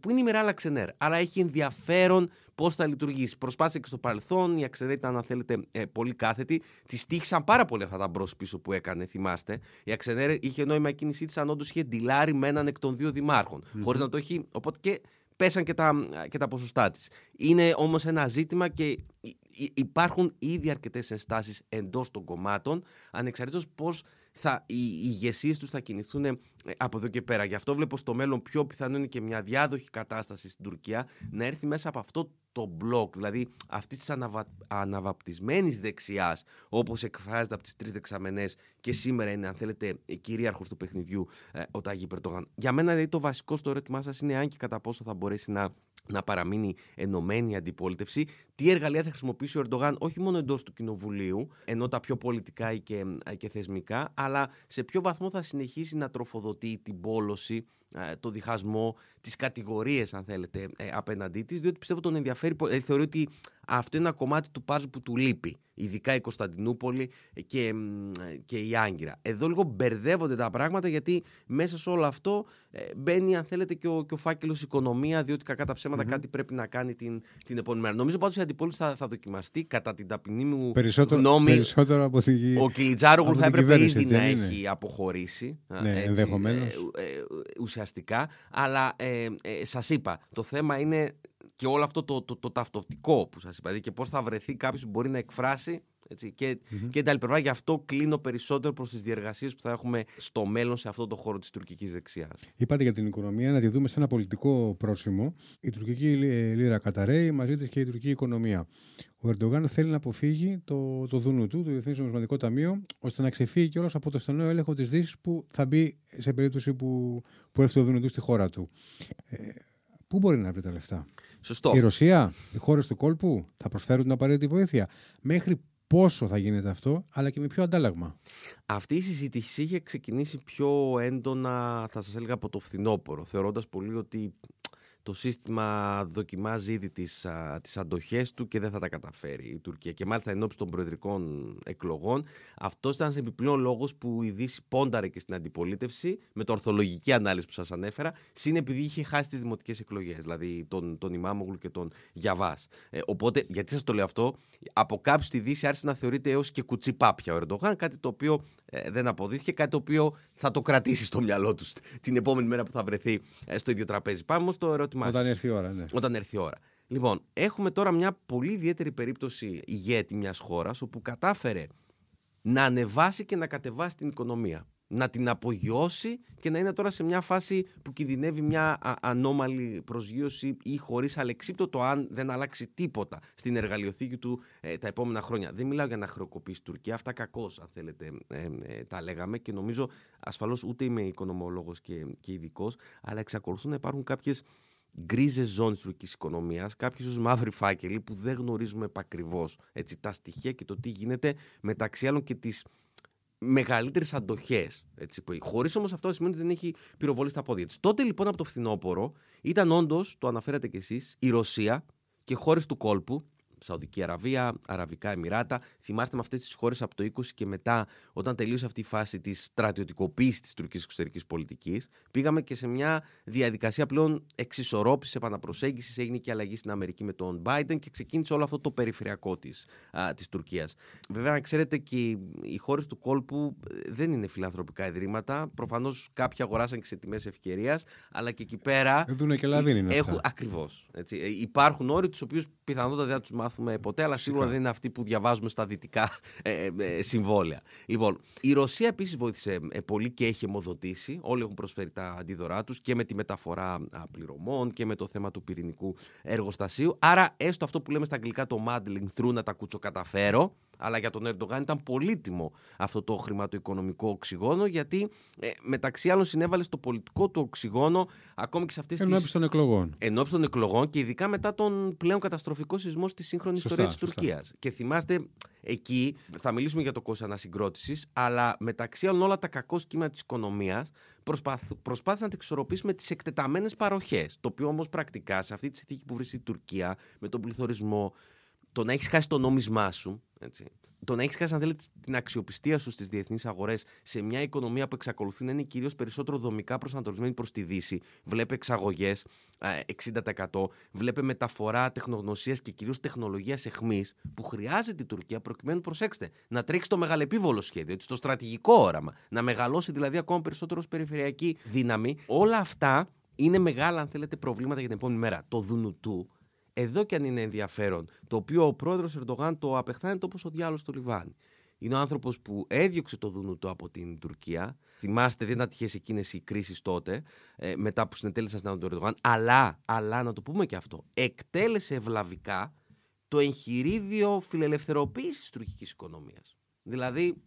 που είναι η Μεράλα Ξενέρ. Άρα έχει ενδιαφέρον πώς θα λειτουργήσει. Προσπάθησε και στο παρελθόν, η Αξενέρ ήταν, αν θέλετε, πολύ κάθετη. Της τύχησαν πάρα πολύ αυτά τα μπρος πίσω που έκανε, θυμάστε. Η Αξενέρ είχε νόημα η κίνησή της αν όντως είχε ντυλάρει με έναν εκ των δύο δημάρχων. Mm-hmm. Χωρίς να το έχει. Οπότε και πέσαν και τα, και τα ποσοστά της. Είναι όμως ένα ζήτημα και υπάρχουν ήδη αρκετές ενστάσεις εντός των κομμάτων, ανεξαρτήτως πώς θα, οι ηγεσίες τους θα κινηθούν ε, από εδώ και πέρα. Γι' αυτό βλέπω στο μέλλον πιο πιθανό είναι και μια διάδοχη κατάσταση στην Τουρκία να έρθει μέσα από αυτό το μπλοκ, δηλαδή αυτή της αναβα... αναβαπτισμένης δεξιάς, όπως εκφράζεται από τις τρεις δεξαμενές και σήμερα είναι, αν θέλετε, κυρίαρχος του παιχνιδιού ε, ο Τάγι Περτογάν. Για μένα, δηλαδή, το βασικό στο ερώτημά σας είναι αν και κατά πόσο θα μπορέσει να να παραμείνει ενωμένη η αντιπολίτευση. Τι εργαλεία θα χρησιμοποιήσει ο Ερντογάν όχι μόνο εντός του Κοινοβουλίου, ενώ τα πιο πολιτικά και, και θεσμικά, αλλά σε ποιο βαθμό θα συνεχίσει να τροφοδοτεί την πόλωση, το διχασμό, τις κατηγορίες, αν θέλετε, απέναντί της, διότι πιστεύω τον ενδιαφέρει. Δηλαδή θεωρεί ότι αυτό είναι ένα κομμάτι του πάζου που του λείπει. Ειδικά η Κωνσταντινούπολη και, και η Άγκυρα. Εδώ λίγο μπερδεύονται τα πράγματα γιατί μέσα σε όλο αυτό ε, μπαίνει, αν θέλετε, και ο, και ο φάκελος οικονομία, διότι κακά τα ψέματα mm-hmm. κάτι πρέπει να κάνει την, την επόμενη μέρα. Νομίζω πάντως η αντιπόληση θα, θα δοκιμαστεί κατά την ταπεινή μου περισσότερο, γνώμη. Περισσότερο από τη, ο Κιλιτζάρογλου θα έπρεπε ήδη να έχει αποχωρήσει. Ναι, ενδεχομένως. Ε, ε, ουσιαστικά. Αλλά ε, ε, σας είπα, το θέμα είναι και όλο αυτό το, το, το, ταυτοτικό που σας είπα, δηλαδή και πώς θα βρεθεί κάποιος που μπορεί να εκφράσει έτσι, και, mm-hmm. και τα άλλη Γι' αυτό κλείνω περισσότερο προς τις διεργασίες που θα έχουμε στο μέλλον σε αυτό το χώρο της τουρκικής δεξιάς. Είπατε για την οικονομία, να τη δούμε σε ένα πολιτικό πρόσημο. Η τουρκική λίρα καταραίει, μαζί της και η τουρκική οικονομία. Ο Ερντογάν θέλει να αποφύγει το, το δούνου του, το Διεθνές Νομισματικό Ταμείο, ώστε να ξεφύγει κιόλα από το στενό έλεγχο της Δύσης που θα μπει σε περίπτωση που, που έρθει το δούνου του στη χώρα του. Ε, Πού μπορεί να βρει τα λεφτά; Σωστό. Η Ρωσία, οι χώρες του κόλπου θα προσφέρουν την απαραίτητη βοήθεια. Μέχρι πόσο θα γίνεται αυτό, αλλά και με ποιο αντάλλαγμα; Αυτή η συζήτηση είχε ξεκινήσει πιο έντονα, θα σας έλεγα, από το φθινόπωρο, θεωρώντας πολύ ότι το σύστημα δοκιμάζει ήδη τις, α, τις αντοχές του και δεν θα τα καταφέρει η Τουρκία. Και μάλιστα εν των προεδρικών εκλογών αυτός ήταν σε επιπλέον λόγος που η Δύση πόνταρε και στην αντιπολίτευση με το ορθολογική ανάλυση που σας ανέφερα, συν επειδή είχε χάσει τις δημοτικές εκλογές, δηλαδή τον, τον Ιμάμογλου και τον Γιαβάς. Ε, οπότε, γιατί σας το λέω αυτό, από κάποιου στη Δύση άρχισε να θεωρείται έως και κουτσιπάπια ο Ερντογάν, κάτι το οποίο ε, δεν αποδείχθηκε, κάτι το οποίο θα το κρατήσει στο μυαλό τους την επόμενη μέρα που θα βρεθεί ε, στο ίδιο τραπέζι. Πάμε στο ερώτημά Όταν έρθει η ώρα, ναι. Όταν έρθει η ώρα. Λοιπόν, έχουμε τώρα μια πολύ ιδιαίτερη περίπτωση ηγέτη μιας χώρας όπου κατάφερε να ανεβάσει και να κατεβάσει την οικονομία να την απογειώσει και να είναι τώρα σε μια φάση που κινδυνεύει μια ανώμαλη προσγείωση ή χωρίς αλεξίπτωτο αν δεν αλλάξει τίποτα στην εργαλειοθήκη του ε, τα επόμενα χρόνια. Δεν μιλάω για να χρεοκοπήσει η Τουρκία, αυτά κακώς, αν θέλετε, ε, ε, τα λέγαμε και νομίζω ασφαλώς ούτε είμαι οικονομολόγος και, και ειδικός, αλλά εξακολουθούν να υπάρχουν κάποιες γκρίζες ζώνες της τουρκικής οικονομίας, κάποιοι ίσως μαύροι φάκελοι που δεν γνωρίζουμε επακριβώς τα στοιχεία και το τι γίνεται μεταξύ άλλων και τη μεγαλύτερες αντοχές. Χωρίς όμως αυτό να σημαίνει ότι δεν έχει πυροβολή στα πόδια της. Τότε λοιπόν από το φθινόπωρο ήταν όντως, το αναφέρατε κι εσείς, η Ρωσία και χώρες του κόλπου Σαουδική Αραβία, Αραβικά Εμμυράτα. Θυμάστε με αυτές τις χώρες από το 20 και μετά, όταν τελείωσε αυτή η φάση της στρατιωτικοποίησης της τουρκικής εξωτερικής πολιτικής, πήγαμε και σε μια διαδικασία πλέον εξισορρόπησης, επαναπροσέγγισης. Έγινε και αλλαγή στην Αμερική με τον Biden και ξεκίνησε όλο αυτό το περιφερειακό της της Τουρκίας. Βέβαια, να ξέρετε και οι χώρες του κόλπου ε, δεν είναι φιλανθρωπικά ιδρύματα. Προφανώς κάποιοι αγοράσαν και σε τιμές ευκαιρίας, αλλά και εκεί πέρα. Δούνε και λαβίνι, Ακριβώς. Ε, υπάρχουν όροι τους οποίους πιθανότατα δεν θα τους μάθουμε ποτέ, αλλά σίγουρα δεν είναι αυτοί που διαβάζουμε στα δυτικά ε, ε, ε συμβόλαια. Λοιπόν, η Ρωσία επίσης βοήθησε ε, πολύ και έχει αιμοδοτήσει. Όλοι έχουν προσφέρει τα αντίδωρά τους και με τη μεταφορά πληρωμών και με το θέμα του πυρηνικού εργοστασίου. Άρα, έστω αυτό που λέμε στα αγγλικά το muddling through να τα κουτσοκαταφέρω, αλλά για τον Ερντογάν ήταν πολύτιμο αυτό το χρηματοοικονομικό οξυγόνο, γιατί ε, μεταξύ άλλων συνέβαλε στο πολιτικό του οξυγόνο ακόμη και σε αυτές τις. Ενώπιση των εκλογών. Ενώπιση των εκλογών και ειδικά μετά τον πλέον καταστροφικό σεισμό στη σύγχρονη ιστορία της Τουρκίας. Και θυμάστε, εκεί θα μιλήσουμε για το κόστος ανασυγκρότησης, αλλά μεταξύ άλλων όλα τα κακό σχήμα της οικονομίας προσπάθησε να τα εξορροπήσει με τις εκτεταμένες παροχές. Το οποίο όμως πρακτικά σε αυτή τη συνθήκη που βρίσκεται η Τουρκία, με τον πληθωρισμό, το να έχεις χάσει το νόμισμά σου, έτσι, το να έχεις χάσει, αν θέλετε, την αξιοπιστία σου στις διεθνείς αγορές σε μια οικονομία που εξακολουθεί να είναι κυρίως περισσότερο δομικά προσανατολισμένη προς τη Δύση. Βλέπε εξαγωγές 60%, βλέπε μεταφορά τεχνογνωσίας και κυρίως τεχνολογίας εχμής που χρειάζεται η Τουρκία προκειμένου, προσέξτε, να τρέξει το μεγαλεπίβολο σχέδιο, έτσι, το στρατηγικό όραμα, να μεγαλώσει δηλαδή ακόμα περισσότερο ως περιφερειακή δύναμη. Όλα αυτά είναι μεγάλα, αν θέλετε, προβλήματα για την επόμενη μέρα. Το Δουνουτού εδώ και αν είναι ενδιαφέρον, το οποίο ο πρόεδρος Ερντογάν το απεχθάνεται όπως ο διάλογος στο Λιβάνι. Είναι ο άνθρωπος που έδιωξε το Δουνουτό από την Τουρκία. Θυμάστε, δεν ήταν τυχαίε εκείνες οι κρίσεις τότε, ε, μετά που συνετέλεσαν στην του Ερντογάν. Αλλά, αλλά, να το πούμε και αυτό, εκτέλεσε ευλαβικά το εγχειρίδιο φιλελευθεροποίηση της τουρκικής οικονομίας. Δηλαδή,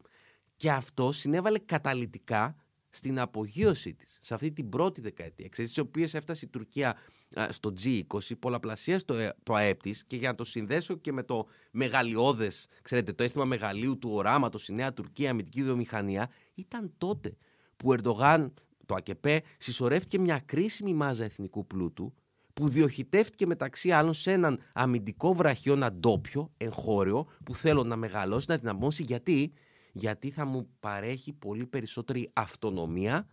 και αυτό συνέβαλε καταλητικά στην απογείωσή της σε αυτή την πρώτη δεκαετία, εξαιτία τη οποία έφτασε η Τουρκία στο G20 πολλαπλασίασε το, ε, το ΑΕΠ της και για να το συνδέσω και με το μεγαλειώδες, ξέρετε, το αίσθημα μεγαλείου του οράματος, η νέα Τουρκία, αμυντική βιομηχανία, ήταν τότε που ο Ερντογάν, το ΑΚΕΠΕ, συσσωρεύτηκε μια κρίσιμη μάζα εθνικού πλούτου που διοχητεύτηκε μεταξύ άλλων σε έναν αμυντικό βραχιώνα ντόπιο, εγχώριο, που θέλω να μεγαλώσει, να δυναμώσει. Γιατί; Γιατί θα μου παρέχει πολύ περισσότερη αυτονομία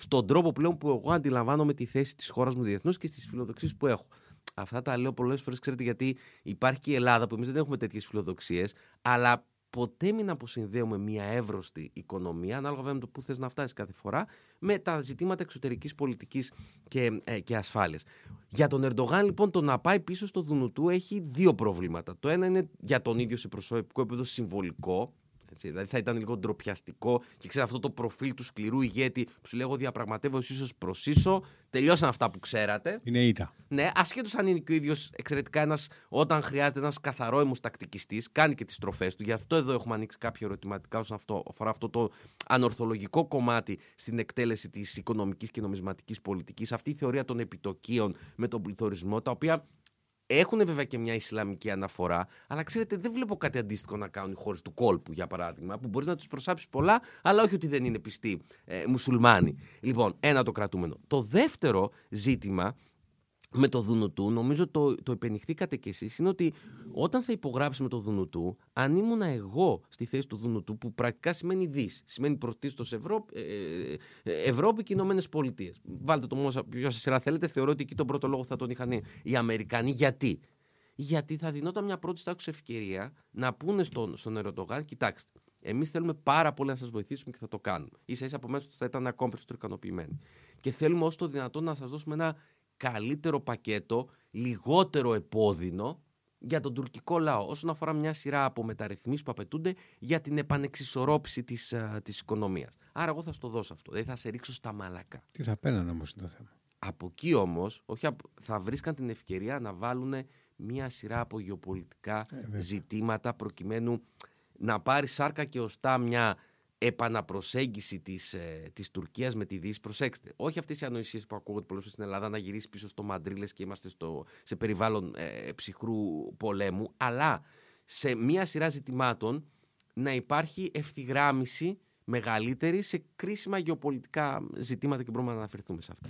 στον τρόπο πλέον που εγώ αντιλαμβάνομαι τη θέση της χώρας μου διεθνώς και στις φιλοδοξίες που έχω. Αυτά τα λέω πολλές φορές, ξέρετε, γιατί υπάρχει και η Ελλάδα που εμείς δεν έχουμε τέτοιες φιλοδοξίες, αλλά ποτέ μην αποσυνδέουμε μια εύρωστη οικονομία, ανάλογα βέβαια με το που θες να φτάσεις κάθε φορά, με τα ζητήματα εξωτερικής πολιτικής και, ε, και ασφάλειας. Για τον Ερντογάν, λοιπόν, το να πάει πίσω στο Δουνουτού έχει δύο προβλήματα. Το ένα είναι για τον ίδιο σε προσωπικό επίπεδο συμβολικό, έτσι, δηλαδή θα ήταν λίγο ντροπιαστικό και ξέρεις αυτό το προφίλ του σκληρού ηγέτη που σου λέγω διαπραγματεύω ίσως προ ίσο. Τελειώσαν αυτά που ξέρατε. Είναι ήττα. Ναι, ασχέτως αν είναι και ο ίδιος εξαιρετικά ένας, όταν χρειάζεται ένας καθαρό τακτικιστή, κάνει και τις τροφέ του. Γι' αυτό εδώ έχουμε ανοίξει κάποια ερωτηματικά όσον αυτό, αφορά αυτό το ανορθολογικό κομμάτι στην εκτέλεση της οικονομικής και νομισματικής πολιτικής. Αυτή η θεωρία των επιτοκίων με τον πληθωρισμό, τα οποία έχουν βέβαια και μια Ισλαμική αναφορά, αλλά ξέρετε, δεν βλέπω κάτι αντίστοιχο να κάνουν οι χώρες του κόλπου, για παράδειγμα, που μπορείς να τους προσάψεις πολλά, αλλά όχι ότι δεν είναι πιστοί ε, μουσουλμάνοι. Λοιπόν, ένα το κρατούμενο. Το δεύτερο ζήτημα με το Δουνουτού, νομίζω το, το υπενηχθήκατε κι εσείς, είναι ότι όταν θα υπογράψει με το Δουνουτού, αν ήμουν εγώ στη θέση του Δουνουτού, που πρακτικά σημαίνει Δύση, σημαίνει πρωτίστως Ευρώπη, ε, ε, Ευρώπη και Ηνωμένες Πολιτείες. Βάλτε το μόνο ποιο σειρά θέλετε, θεωρώ ότι εκεί τον πρώτο λόγο θα τον είχαν οι Αμερικανοί. Γιατί; Γιατί θα δινόταν μια πρώτη στάξη ευκαιρία να πούνε στον, στον Ερντογάν, κοιτάξτε, Εμείς θέλουμε πάρα πολύ να σας βοηθήσουμε και θα το κάνουμε. σα ίσα από μέσα θα ήταν ακόμα περισσότερο ικανοποιημένοι. Και θέλουμε όσο το δυνατόν να σας δώσουμε ένα καλύτερο πακέτο, λιγότερο επώδυνο για τον τουρκικό λαό όσον αφορά μια σειρά από μεταρρυθμίσεις που απαιτούνται για την επανεξισορρόπηση της, της οικονομίας. Άρα εγώ θα στο δώσω αυτό, δεν θα σε ρίξω στα μαλακά. Τι θα πέναν όμως το θέμα. Από εκεί όμως όχι, θα βρίσκαν την ευκαιρία να βάλουν μια σειρά από γεωπολιτικά ε, ζητήματα προκειμένου να πάρει σάρκα και οστά μια επαναπροσέγγιση της, ε, της Τουρκίας με τη Δύση. Προσέξτε, όχι αυτές οι ανοησίες που ακούγονται πολλές στην Ελλάδα να γυρίσεις πίσω στο Μαντρίλες και είμαστε στο, σε περιβάλλον ε, ψυχρού πολέμου, αλλά σε μία σειρά ζητημάτων να υπάρχει ευθυγράμμιση μεγαλύτερη σε κρίσιμα γεωπολιτικά ζητήματα και μπορούμε να αναφερθούμε σε αυτά.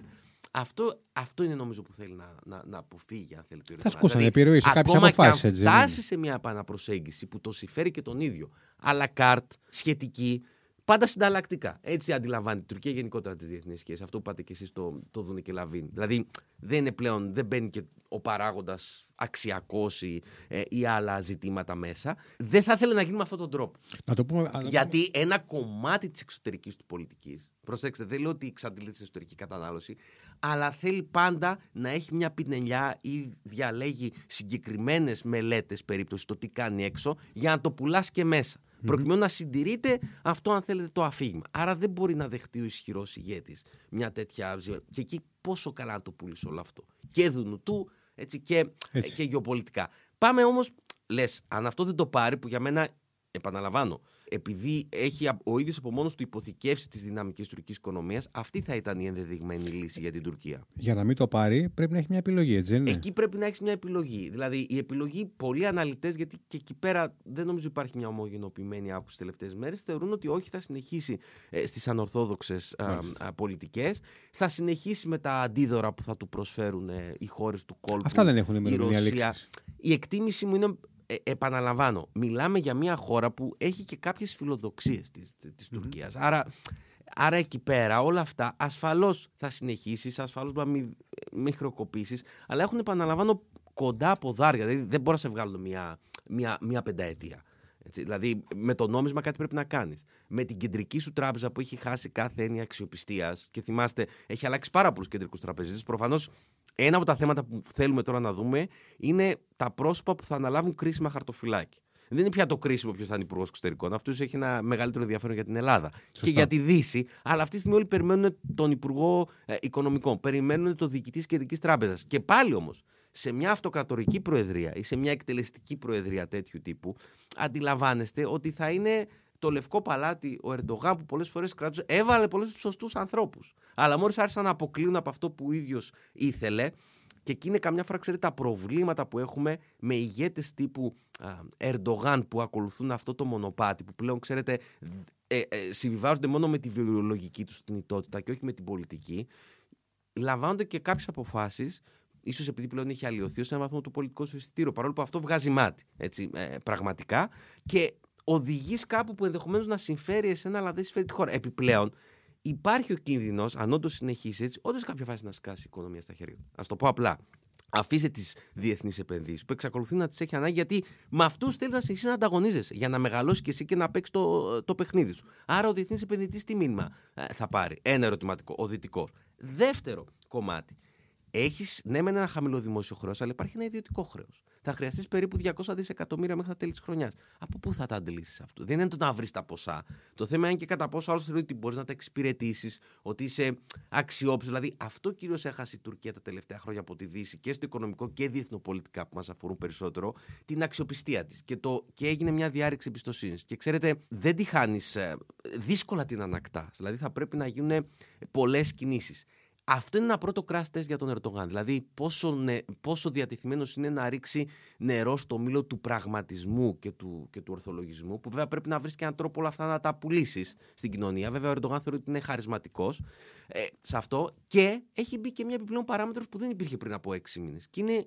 Αυτό, αυτό είναι νομίζω που θέλει να, να, να αποφύγει, αν θέλει το Θα σκούσαν δηλαδή, επιρροή σε κάποιες αποφάσεις. Αν φτάσει σε μια επαναπροσέγγιση που το συμφέρει και τον ίδιο, αλλά καρτ, σχετική, πάντα συνταλλακτικά. Έτσι αντιλαμβάνει η Τουρκία γενικότερα τις διεθνείς σχέσεις. Αυτό που πάτε και εσείς το, το δούνε και Λαβίν. Δηλαδή δεν είναι πλέον, δεν μπαίνει και ο παράγοντας αξιακός ή, ε, ή, άλλα ζητήματα μέσα. Δεν θα ήθελε να γίνει με αυτόν τον τρόπο. Να το πούμε, Γιατί ένα κομμάτι της εξωτερικής του πολιτικής, προσέξτε, δεν λέω ότι εξαντλεί την εσωτερική κατανάλωση, αλλά θέλει πάντα να έχει μια πινελιά ή διαλέγει συγκεκριμένες μελέτες περίπτωση το τι κάνει έξω για να το πουλάς και μέσα. Mm-hmm. Προκειμένου να συντηρείται αυτό, αν θέλετε, το αφήγημα. Άρα δεν μπορεί να δεχτεί ο ισχυρός ηγέτης μια τέτοια. Και εκεί πόσο καλά να το πουλήσει όλο αυτό. Και δουνουτού, έτσι, και, έτσι. και γεωπολιτικά. Πάμε όμως, λες, αν αυτό δεν το πάρει, που για μένα, επαναλαμβάνω, επειδή έχει ο ίδιος από μόνος του υποθηκεύσει της δυναμική τουρκικής οικονομίας, αυτή θα ήταν η ενδεδειγμένη λύση για την Τουρκία. Για να μην το πάρει, πρέπει να έχει μια επιλογή, έτσι δεν είναι; Εκεί πρέπει να έχεις μια επιλογή. Δηλαδή, η επιλογή, πολλοί αναλυτές, γιατί και εκεί πέρα δεν νομίζω υπάρχει μια ομογενοποιημένη άποψη τις τελευταίες μέρες, θεωρούν ότι όχι, θα συνεχίσει ε, στις ανορθόδοξες πολιτικές, θα συνεχίσει με τα αντίδωρα που θα του προσφέρουν ε, οι χώρες του κόλπου. Αυτά δεν έχουν η Ρωσία. Η εκτίμηση μου είναι ε, επαναλαμβάνω, μιλάμε για μια χώρα που έχει και κάποιες φιλοδοξίες της, της Τουρκίας. Άρα, άρα εκεί πέρα όλα αυτά ασφαλώς θα συνεχίσεις, ασφαλώς να μην, μην χρεοκοπήσεις, αλλά έχουν επαναλαμβάνω κοντά από δάρια, δηλαδή δεν μπορεί να σε βγάλουν μια, μια, μια πενταετία. Έτσι, δηλαδή, με το νόμισμα κάτι πρέπει να κάνεις. Με την κεντρική σου τράπεζα που έχει χάσει κάθε έννοια αξιοπιστίας και θυμάστε, έχει αλλάξει πάρα πολλούς κεντρικούς τραπεζίτες. Προφανώς ένα από τα θέματα που θέλουμε τώρα να δούμε είναι τα πρόσωπα που θα αναλάβουν κρίσιμα χαρτοφυλάκια. Δεν είναι πια το κρίσιμο ποιος θα είναι υπουργός εξωτερικών. Αυτός έχει ένα μεγαλύτερο ενδιαφέρον για την Ελλάδα και για τη Δύση. Αλλά αυτή τη στιγμή όλοι περιμένουν τον Υπουργό ε, Οικονομικών. Περιμένουν το διοικητή Κεντρικής Τράπεζας. Και πάλι όμως, σε μια αυτοκρατορική προεδρία ή σε μια εκτελεστική προεδρία τέτοιου τύπου, αντιλαμβάνεστε ότι θα είναι το λευκό παλάτι, ο Ερντογάν που πολλές φορές κράτησε, έβαλε πολλούς σωστούς ανθρώπους. Αλλά μόλις άρχισαν να αποκλείουν από αυτό που ο ίδιος ήθελε, και εκεί είναι καμιά φορά, ξέρετε, τα προβλήματα που έχουμε με ηγέτες τύπου α, Ερντογάν που ακολουθούν αυτό το μονοπάτι, που πλέον, ξέρετε, ε, ε, συμβιβάζονται μόνο με τη βιολογική τους θνητότητα και όχι με την πολιτική. Λαμβάνονται και κάποιες αποφάσεις ίσως επειδή πλέον έχει αλλοιωθεί ως ένα βαθμό το πολιτικό σου αισθητήριο. Παρόλο που αυτό βγάζει μάτι. Έτσι, ε, πραγματικά. Και οδηγείς κάπου που ενδεχομένως να συμφέρει εσένα, αλλά δεν συμφέρει τη χώρα. Επιπλέον, υπάρχει ο κίνδυνος, αν όντως συνεχίσεις έτσι, όντως κάποια φάση να σκάσει η οικονομία στα χέρια. Α το πω απλά. Αφήστε τις διεθνείς επενδύσεις που εξακολουθεί να τις έχει ανάγκη, γιατί με αυτούς θέλεις να συνεχίσεις να ανταγωνίζεσαι για να μεγαλώσεις και εσύ και να παίξεις το, το παιχνίδι σου. Άρα ο διεθνής επενδυτής τι μήνυμα ε, θα πάρει; Ένα ερωτηματικό. Ο δυτικός. Δεύτερο κομμάτι. Έχεις ναι, με ένα χαμηλό δημόσιο χρέος, αλλά υπάρχει ένα ιδιωτικό χρέος. Θα χρειαστείς περίπου 200 δισεκατομμύρια μέχρι τα τέλη της χρονιάς. Από πού θα τα αντιλήσεις αυτό; Δεν είναι το να βρεις τα ποσά. Το θέμα είναι και κατά πόσο άλλος θεωρεί ότι μπορείς να τα εξυπηρετήσεις, ότι είσαι αξιόπιστος. Δηλαδή, αυτό κυρίως έχασε η Τουρκία τα τελευταία χρόνια από τη Δύση και στο οικονομικό και διεθνοπολιτικά που μας αφορούν περισσότερο, την αξιοπιστία της. Και, και έγινε μια διάρρηξη εμπιστοσύνης. Και ξέρετε, δεν τη χάνεις, ε, δύσκολα την ανακτάς. Δηλαδή, θα πρέπει να γίνουν πολλές κινήσεις Αυτό είναι ένα πρώτο crash test για τον Ερντογάν. Δηλαδή, πόσο, νε, πόσο διατεθειμένος είναι να ρίξει νερό στο μήλο του πραγματισμού και του, και του ορθολογισμού, που βέβαια πρέπει να βρεις και έναν τρόπο όλα αυτά να τα πουλήσεις στην κοινωνία. Βέβαια, ο Ερντογάν θεωρεί ότι είναι χαρισματικός ε, σε αυτό και έχει μπει και μια επιπλέον παράμετρος που δεν υπήρχε πριν από έξι μήνες. Και είναι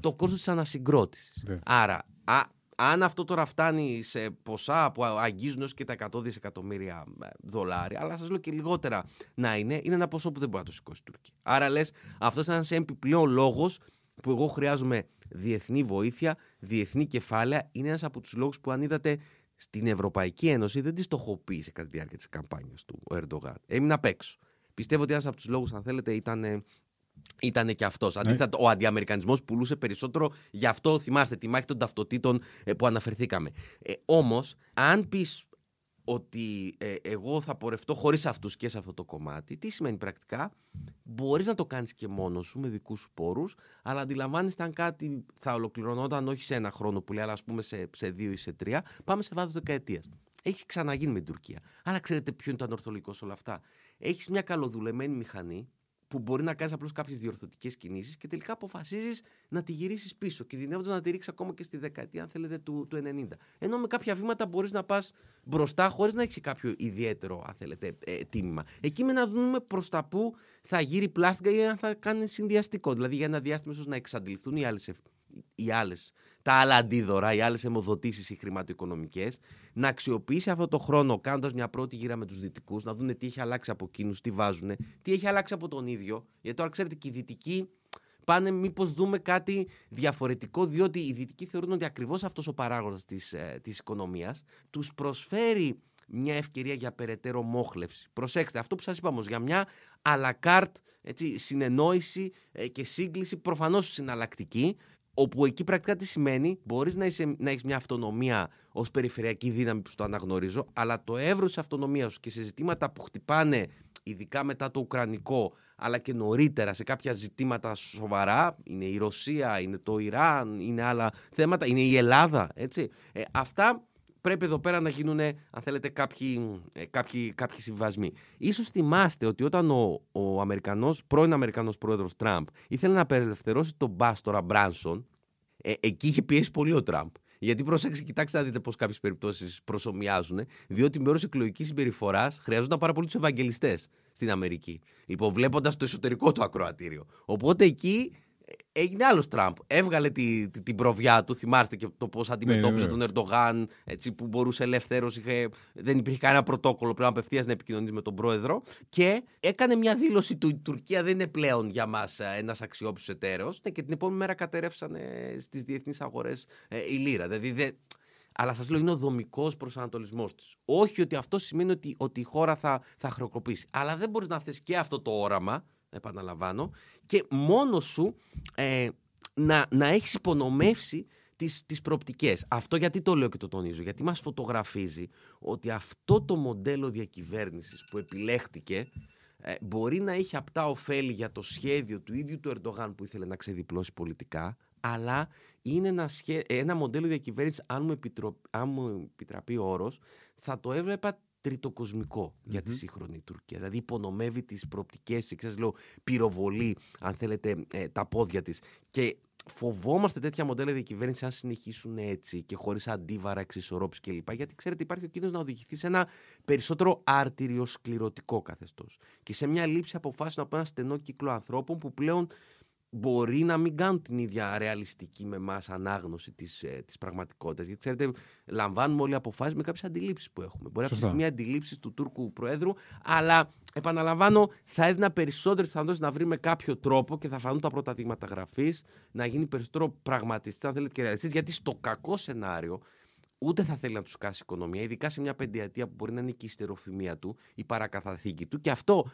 το κόστος της ανασυγκρότησης. Άρα, α, αν αυτό τώρα φτάνει σε ποσά που αγγίζουν έως και τα 100 δισεκατομμύρια ε, δολάρια, αλλά σας λέω και λιγότερα να είναι, είναι ένα ποσό που δεν μπορεί να το σηκώσει η Τουρκία. Άρα λες, αυτός είναι ένας επιπλέον λόγος που εγώ χρειάζομαι διεθνή βοήθεια, διεθνή κεφάλαια. Είναι ένας από τους λόγους που αν είδατε στην Ευρωπαϊκή Ένωση δεν τη στοχοποίησε κατά τη διάρκεια της καμπάνιας του ο Ερντογάν. Έμεινε απ' έξω. Πιστεύω ότι ένας από τους λόγους, αν θέλετε, ήταν ήταν και αυτός. Ναι. Αντίθετα, ο αντιαμερικανισμός πουλούσε περισσότερο. Γι' αυτό θυμάστε τη μάχη των ταυτοτήτων ε, που αναφερθήκαμε. Ε, Όμως, αν πεις ότι ε, εγώ θα πορευτώ χωρίς αυτούς και σε αυτό το κομμάτι, τι σημαίνει πρακτικά; Μπορείς να το κάνεις και μόνος σου με δικούς σου πόρους, αλλά αντιλαμβάνεστε αν κάτι θα ολοκληρωνόταν όχι σε ένα χρόνο που λέει, αλλά ας πούμε σε, σε δύο ή σε τρία, πάμε σε βάθος δεκαετίας. Έχεις ξαναγίνει με την Τουρκία. Αλλά ξέρετε ποιο είναι το ανορθολογικό σε όλα αυτά. Έχεις μια καλοδουλεμένη μηχανή που μπορεί να κάνεις απλώς κάποιες διορθωτικές κινήσεις και τελικά αποφασίζεις να τη γυρίσεις πίσω, κινδυνεύοντας να τη ρίξεις ακόμα και στη δεκαετία, αν θέλετε, του, του 90. Ενώ με κάποια βήματα μπορείς να πας μπροστά χωρίς να έχεις κάποιο ιδιαίτερο, αν θέλετε, ε, τίμημα. Εκεί με να δούμε προς τα πού θα γύρει πλάστικα ή αν θα κάνει συνδυαστικό. Δηλαδή για ένα διάστημα ίσως να εξαντληθούν οι άλλες οι άλλες, τα άλλα αντίδωρα, οι άλλες αιμοδοτήσεις οι χρηματοοικονομικές, να αξιοποιήσει αυτό το χρόνο κάνοντας μια πρώτη γύρα με τους Δυτικούς, να δουν τι έχει αλλάξει από εκείνους, τι βάζουν, τι έχει αλλάξει από τον ίδιο. Γιατί τώρα ξέρετε και οι Δυτικοί πάνε μήπως δούμε κάτι διαφορετικό, διότι οι Δυτικοί θεωρούν ότι ακριβώς αυτός ο παράγοντας της της ε, οικονομίας τους προσφέρει μια ευκαιρία για περαιτέρω μόχλευση. Προσέξτε, αυτό που σας είπα όμως, για μια αλακάρτ συνεννόηση ε, και σύγκληση προφανώς συναλλακτική, Όπου εκεί πρακτικά τι σημαίνει, μπορείς να, να έχεις μια αυτονομία ως περιφερειακή δύναμη που το αναγνωρίζω, αλλά το εύρος της αυτονομίας σου και σε ζητήματα που χτυπάνε, ειδικά μετά το Ουκρανικό, αλλά και νωρίτερα σε κάποια ζητήματα σοβαρά, είναι η Ρωσία, είναι το Ιράν, είναι άλλα θέματα, είναι η Ελλάδα. Έτσι. Ε, αυτά πρέπει εδώ πέρα να γίνουν, αν θέλετε, κάποιοι, ε, κάποιοι, κάποιοι συμβασμοί. Ίσως θυμάστε ότι όταν ο, ο Αμερικανός, πρώην Αμερικανός πρόεδρος Τραμπ ήθελε να απελευθερώσει τον Μπάστορα Μπράνσον, ε, εκεί είχε πιέσει πολύ ο Τραμπ. Γιατί προσέξτε, κοιτάξτε να δείτε πώς κάποιες περιπτώσεις προσωμιάζουν. Διότι με όρο εκλογικής συμπεριφοράς χρειαζόταν πάρα πολύ τους Ευαγγελιστές στην Αμερική. Λοιπόν, βλέποντα το εσωτερικό του ακροατήριο. Οπότε εκεί έγινε άλλος Τραμπ. Έβγαλε τη, τη, την προβιά του, θυμάστε και το πώς αντιμετώπιζε ναι, ναι, τον Ερντογάν, έτσι, που μπορούσε ελεύθερος, δεν υπήρχε κανένα πρωτόκολλο πλέον απευθείας να επικοινωνήσει με τον πρόεδρο. Και έκανε μια δήλωση του: Η Τουρκία δεν είναι πλέον για μας ε, ένας αξιόπιστος εταίρος. Ναι, και την επόμενη μέρα κατέρευσαν στις διεθνείς αγορές ε, η λίρα. Δηλαδή, δε... Αλλά σας λέω, είναι ο δομικός προσανατολισμός της. Όχι ότι αυτό σημαίνει ότι, ότι η χώρα θα, θα χρεοκοπήσει. Αλλά δεν μπορείς να θες και αυτό το όραμα επαναλαμβάνω, και μόνο σου ε, να, να έχεις υπονομεύσει τις, τις προοπτικές. Αυτό γιατί το λέω και το τονίζω. Γιατί μας φωτογραφίζει ότι αυτό το μοντέλο διακυβέρνησης που επιλέχτηκε ε, μπορεί να έχει απτά ωφέλη για το σχέδιο του ίδιου του Ερντογάν που ήθελε να ξεδιπλώσει πολιτικά, αλλά είναι ένα, ένα μοντέλο διακυβέρνησης, αν μου, επιτρο... αν μου επιτραπεί ο όρος, θα το έβλεπα τριτοκοσμικό για τη σύγχρονη Τουρκία. Δηλαδή υπονομεύει τις προοπτικές, εξής λέω, πυροβολή, αν θέλετε, ε, τα πόδια της. Και φοβόμαστε τέτοια μοντέλα διακυβέρνηση αν συνεχίσουν έτσι και χωρίς αντίβαρα, εξισορρόπηση κλπ. Γιατί ξέρετε, υπάρχει ο κίνδυνος να οδηγηθεί σε ένα περισσότερο άρτηριο-σκληρωτικό καθεστώς. Και σε μια λήψη αποφάσεων από ένα στενό κύκλο ανθρώπων που πλέον μπορεί να μην κάνουν την ίδια ρεαλιστική με εμάς ανάγνωση της ε, της πραγματικότητας. Γιατί ξέρετε, λαμβάνουμε όλοι αποφάσεις με κάποιες αντιλήψεις που έχουμε. Μπορεί να αυτή μια αντιλήψη του Τούρκου Προέδρου, αλλά επαναλαμβάνω, θα έδινα περισσότερες πιθανότητες να βρει με κάποιο τρόπο και θα φανούν τα πρώτα δείγματα γραφής, να γίνει περισσότερο πραγματιστής, αν θέλετε, και ρεαλιστής. Γιατί στο κακό σενάριο, ούτε θα θέλει να τους κάσει οικονομία, ειδικά σε μια πεντιετία που μπορεί να είναι και η στεροφημία του, η παρακαθαθήκη του. Και αυτό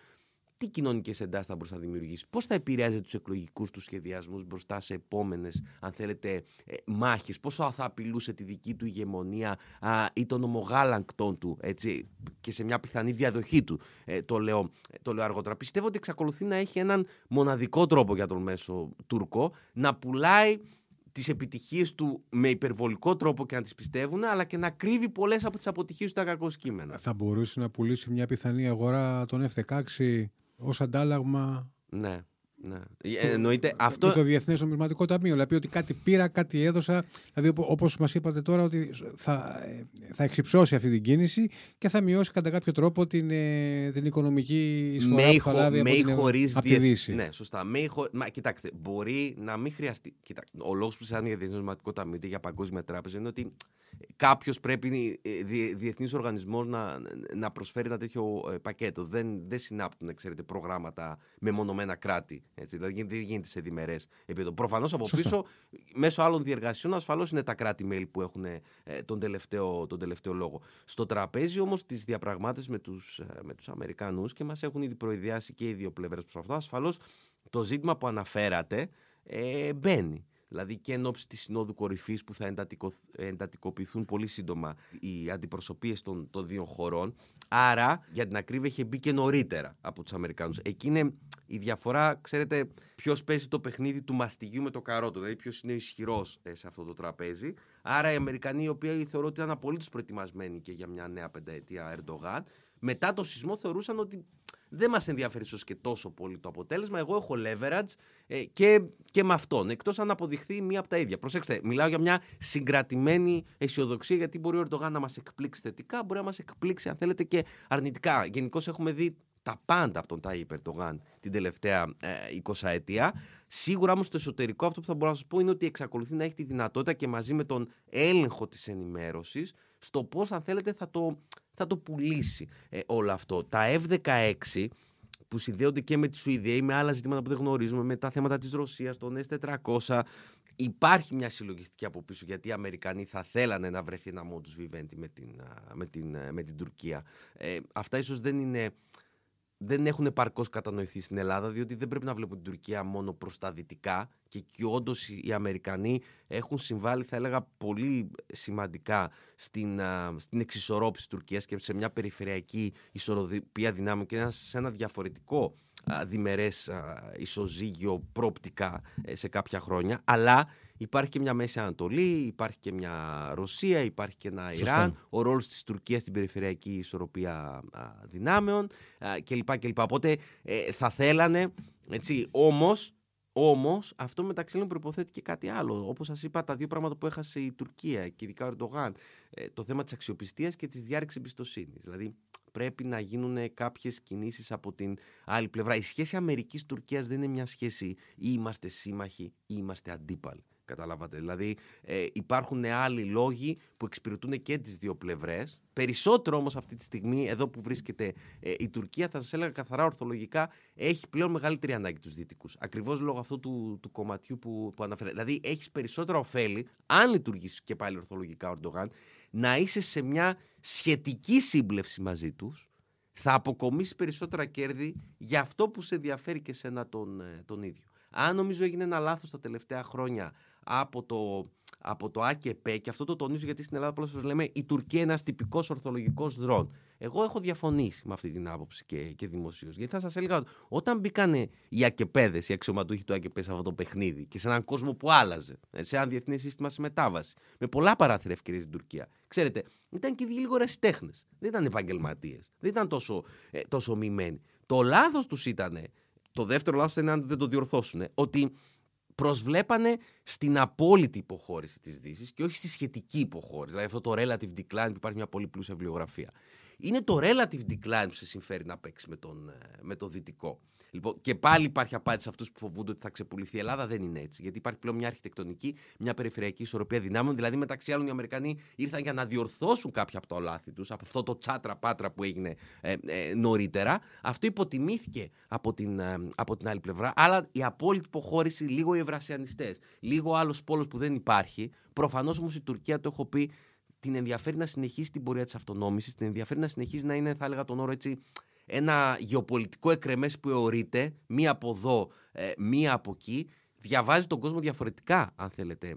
τι κοινωνικές εντάσεις θα μπορούσε να δημιουργήσει, πώς θα επηρεάζει τους εκλογικούς τους σχεδιασμούς μπροστά σε επόμενες, αν θέλετε, ε, μάχες, πόσο θα απειλούσε τη δική του ηγεμονία α, ή τον ομογάλακτον του έτσι, και σε μια πιθανή διαδοχή του, ε, το, λέω, το λέω αργότερα. Πιστεύω ότι εξακολουθεί να έχει έναν μοναδικό τρόπο για τον μέσο Τούρκο να πουλάει τις επιτυχίες του με υπερβολικό τρόπο και να τις πιστεύουν, αλλά και να κρύβει πολλές από τις αποτυχίες του τα κακός Θα μπορούσε να πουλήσει μια πιθανή αγορά των F-16 ως αντάλλαγμα Ναι. Ναι. Ε, εννοείται αυτό. Με το Διεθνές Νομισματικό Ταμείο. Δηλαδή ότι κάτι πήρα, κάτι έδωσα. Δηλαδή όπως μας είπατε τώρα, ότι θα, ε, θα εξυψώσει αυτή την κίνηση και θα μειώσει κατά κάποιο τρόπο την, ε, την οικονομική εισφορά με που θα λάβει από, την, χωρίς από τη Δύση. Ναι, σωστά. Με χω... Μα, κοιτάξτε, μπορεί να μην χρειαστεί. Κοιτά, ο λόγος που σαν για Διεθνές Νομισματικό Ταμείο ή για Παγκόσμια Τράπεζα είναι ότι κάποιος πρέπει, ε, διεθνής οργανισμός, να, να προσφέρει ένα τέτοιο ε, πακέτο. Δεν, δεν συνάπτουν, ξέρετε, προγράμματα με μονομένα κράτη. Έτσι, δηλαδή δεν γίνεται σε διμερές επίπεδο. Προφανώς από πίσω, μέσω άλλων διεργασιών, ασφαλώς είναι τα κράτη-μέλη που έχουν ε, τον, τελευταίο, τον τελευταίο λόγο. Στο τραπέζι όμως τη διαπραγμάτευση με τους με τους Αμερικανούς και μας έχουν ήδη προειδιάσει και οι δύο πλευρές προς αυτό, ασφαλώς το ζήτημα που αναφέρατε ε, μπαίνει. Δηλαδή και εν ώψη της Συνόδου Κορυφής που θα εντατικο, εντατικοποιηθούν πολύ σύντομα οι αντιπροσωπείες των, των δύο χωρών. Άρα, για την ακρίβεια, είχε μπει και νωρίτερα από τους Αμερικάνους. Εκεί είναι η διαφορά, ξέρετε, ποιος παίζει το παιχνίδι του μαστιγιού με το καρότο. Δηλαδή, ποιος είναι ισχυρός ε, σε αυτό το τραπέζι. Άρα, οι Αμερικανοί, οι οποίοι θεωρώ ότι ήταν απολύτως προετοιμασμένοι και για μια νέα πενταετία Ερντογάν, μετά το σεισμό θεωρούσαν ότι δεν μας ενδιαφέρει ίσως και τόσο πολύ το αποτέλεσμα. Εγώ έχω leverage ε, και, και με αυτόν. Εκτός αν αποδειχθεί μία από τα ίδια. Προσέξτε, μιλάω για μια συγκρατημένη αισιοδοξία, γιατί μπορεί ο Ερντογάν να μας εκπλήξει θετικά, μπορεί να μας εκπλήξει, αν θέλετε, και αρνητικά. Γενικώς έχουμε δει τα πάντα από τον Τάιπ Ερντογάν την τελευταία ε, 20 ετία. Σίγουρα όμως στο εσωτερικό αυτό που θα μπορώ να σας πω είναι ότι εξακολουθεί να έχει τη δυνατότητα και μαζί με τον έλεγχο της ενημέρωσης στο πώς, αν θέλετε, θα το θα το πουλήσει ε, όλο αυτό. Τα F-16 που συνδέονται και με τη Σουηδία ή με άλλα ζητήματα που δεν γνωρίζουμε, με τα θέματα της Ρωσίας, τον S-400, υπάρχει μια συλλογιστική από πίσω γιατί οι Αμερικανοί θα θέλανε να βρεθεί ένα modus vivendi με την, με την, με την Τουρκία. Ε, αυτά ίσως δεν είναι δεν έχουν επαρκώς κατανοηθεί στην Ελλάδα, διότι δεν πρέπει να βλέπουν την Τουρκία μόνο προς τα δυτικά και εκεί όντως οι Αμερικανοί έχουν συμβάλει, θα έλεγα, πολύ σημαντικά στην, στην εξισορρόπηση της Τουρκίας και σε μια περιφερειακή ισορροπία δυνάμεων και σε ένα διαφορετικό διμερές ισοζύγιο πρόπτικα ε, σε κάποια χρόνια. Αλλά Υπάρχει και μια Μέση Ανατολή, υπάρχει και μια Ρωσία, υπάρχει και ένα Ιράν, ο ρόλος της Τουρκίας στην περιφερειακή ισορροπία δυνάμεων κλπ. κλπ. Οπότε ε, θα θέλανε, έτσι, όμως, όμως αυτό μεταξύ άλλων προποθέτει και κάτι άλλο. Όπως σας είπα, τα δύο πράγματα που έχασε η Τουρκία και ειδικά ο Ερντογάν, ε, το θέμα της αξιοπιστίας και της διάρρηξης εμπιστοσύνης. Δηλαδή πρέπει να γίνουν κάποιες κινήσεις από την άλλη πλευρά. Η σχέση Αμερικής-Τουρκίας δεν είναι μια σχέση ή είμαστε σύμμαχοι ή είμαστε αντίπαλοι. Καταλάβατε. Δηλαδή ε, υπάρχουν άλλοι λόγοι που εξυπηρετούν και τις δύο πλευρές. Περισσότερο όμως αυτή τη στιγμή, εδώ που βρίσκεται ε, η Τουρκία, θα σας έλεγα καθαρά ορθολογικά, έχει πλέον μεγαλύτερη ανάγκη τους Δυτικούς. Ακριβώς λόγω αυτού του, του κομματιού που, που αναφέρεται. Δηλαδή έχεις περισσότερα ωφέλη, αν λειτουργήσει και πάλι ορθολογικά ο Ερντογάν, να είσαι σε μια σχετική σύμπλευση μαζί τους. Θα αποκομίσεις περισσότερα κέρδη για αυτό που σε ενδιαφέρει και σένα τον, ε, τον ίδιο. Αν νομίζω έγινε ένα λάθος τα τελευταία χρόνια από το, από το ΑΚΕΠ και αυτό το τονίζω γιατί στην Ελλάδα πολλές φορές λέμε η Τουρκία είναι ένας τυπικός ορθολογικός δρόν. Εγώ έχω διαφωνήσει με αυτή την άποψη και, και δημοσίως. Γιατί θα σας έλεγα όταν μπήκαν οι ΑΚΕΠΕΔε, οι αξιωματούχοι του ΑΚΕΠ σε αυτό το παιχνίδι και σε έναν κόσμο που άλλαζε, σε ένα διεθνές σύστημα σε μετάβαση, με πολλά παράθυρα ευκαιρίες στην Τουρκία. Ξέρετε, ήταν και λίγο τέχνε. Δεν ήταν επαγγελματίες. Δεν ήταν τόσο, ε, τόσο μημένοι. Το λάθος τους ήταν, το δεύτερο λάθος ήταν αν δεν το διορθώσουν, ότι προσβλέπανε στην απόλυτη υποχώρηση της Δύσης και όχι στη σχετική υποχώρηση. Δηλαδή αυτό το relative decline που υπάρχει μια πολύ πλούσια βιβλιογραφία. Είναι το relative decline που σε συμφέρει να παίξεις με, τον, ε, με το δυτικό. Λοιπόν, και πάλι υπάρχει απάντηση σε αυτούς που φοβούνται ότι θα ξεπουληθεί η Ελλάδα. Δεν είναι έτσι. Γιατί υπάρχει πλέον μια αρχιτεκτονική, μια περιφερειακή ισορροπία δυνάμεων. Δηλαδή, μεταξύ άλλων, οι Αμερικανοί ήρθαν για να διορθώσουν κάποια από τα λάθη τους, από αυτό το τσάτρα-πάτρα που έγινε ε, ε, νωρίτερα. Αυτό υποτιμήθηκε από την, ε, από την άλλη πλευρά. Αλλά η απόλυτη υποχώρηση, λίγο οι ευρασιανιστές, λίγο άλλος πόλος που δεν υπάρχει. Προφανώς όμως η Τουρκία, το έχω πει, την ενδιαφέρει να συνεχίσει την πορεία της αυτονόμησης, την ενδιαφέρει να συνεχίσει να είναι, θα έλεγα τον όρο έτσι, ένα γεωπολιτικό εκρεμές που αιωρείται, μία από εδώ, ε, μία από εκεί, διαβάζει τον κόσμο διαφορετικά, αν θέλετε, ε,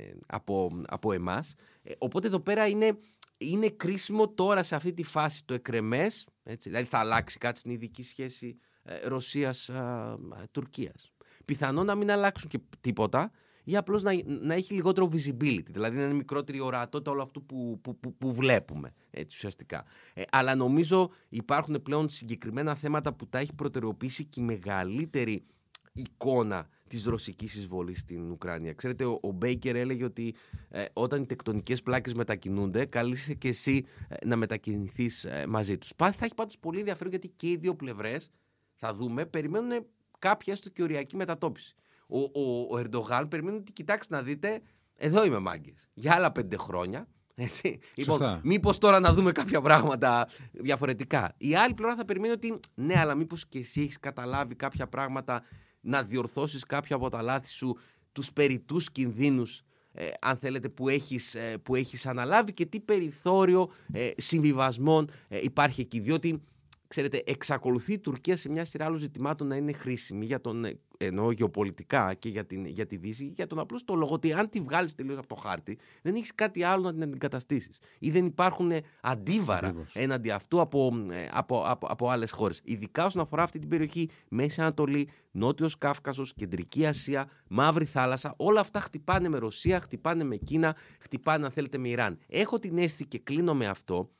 ε, από, από εμάς. Οπότε εδώ πέρα είναι, είναι κρίσιμο τώρα σε αυτή τη φάση το εκρεμές, έτσι, δηλαδή θα αλλάξει κάτι στην ειδική σχέση Ρωσίας-Τουρκίας. Πιθανό να μην αλλάξουν και τίποτα, ή απλώς να, να έχει λιγότερο visibility, δηλαδή να είναι μικρότερη ορατότητα όλο αυτό που, που, που, που βλέπουμε έτσι, ουσιαστικά. Ε, αλλά νομίζω υπάρχουν πλέον συγκεκριμένα θέματα που τα έχει προτεραιοποιήσει και η μεγαλύτερη εικόνα της ρωσικής εισβολής στην Ουκρανία. Ξέρετε, ο, Μπέικερ έλεγε ότι ε, όταν οι τεκτονικές πλάκες μετακινούνται, καλείσαι και εσύ ε, να μετακινηθείς ε, μαζί τους. Θα έχει πάντως πολύ ενδιαφέρον γιατί και οι δύο πλευρές, θα δούμε, περιμένουν κάποια έστω και οριακή μετατόπιση. Ο, ο, ο Ερντογάν περιμένει ότι κοιτάξτε να δείτε, εδώ είμαι μάγκες. Για άλλα πέντε χρόνια. Έτσι. Λοιπόν, μήπως τώρα να δούμε κάποια πράγματα διαφορετικά. Η άλλη πλευρά θα περιμένει ότι ναι, αλλά μήπως και εσύ έχεις καταλάβει κάποια πράγματα να διορθώσεις κάποια από τα λάθη σου, τους περιτούς κινδύνους ε, αν θέλετε, που έχεις, ε, που έχεις αναλάβει και τι περιθώριο ε, συμβιβασμών ε, υπάρχει εκεί. Διότι ξέρετε, εξακολουθεί η Τουρκία σε μια σειρά άλλων ζητημάτων να είναι χρήσιμη για τον, ε, ενώ γεωπολιτικά και για, την, για τη Δύση, για τον απλό το λόγο ότι αν τη βγάλεις τελείως από το χάρτη, δεν έχεις κάτι άλλο να την αντικαταστήσεις. Ή δεν υπάρχουν αντίβαρα έναντι αυτού από, ε, από, από, από άλλες χώρες. Ειδικά όσον αφορά αυτή την περιοχή, Μέση Ανατολή, Νότιος Κάφκασος, Κεντρική Ασία, Μαύρη Θάλασσα, όλα αυτά χτυπάνε με Ρωσία, χτυπάνε με Κίνα, χτυπάνε αν θέλετε με Ιράν. Έχω την αίσθηση και κλείνω με αυτό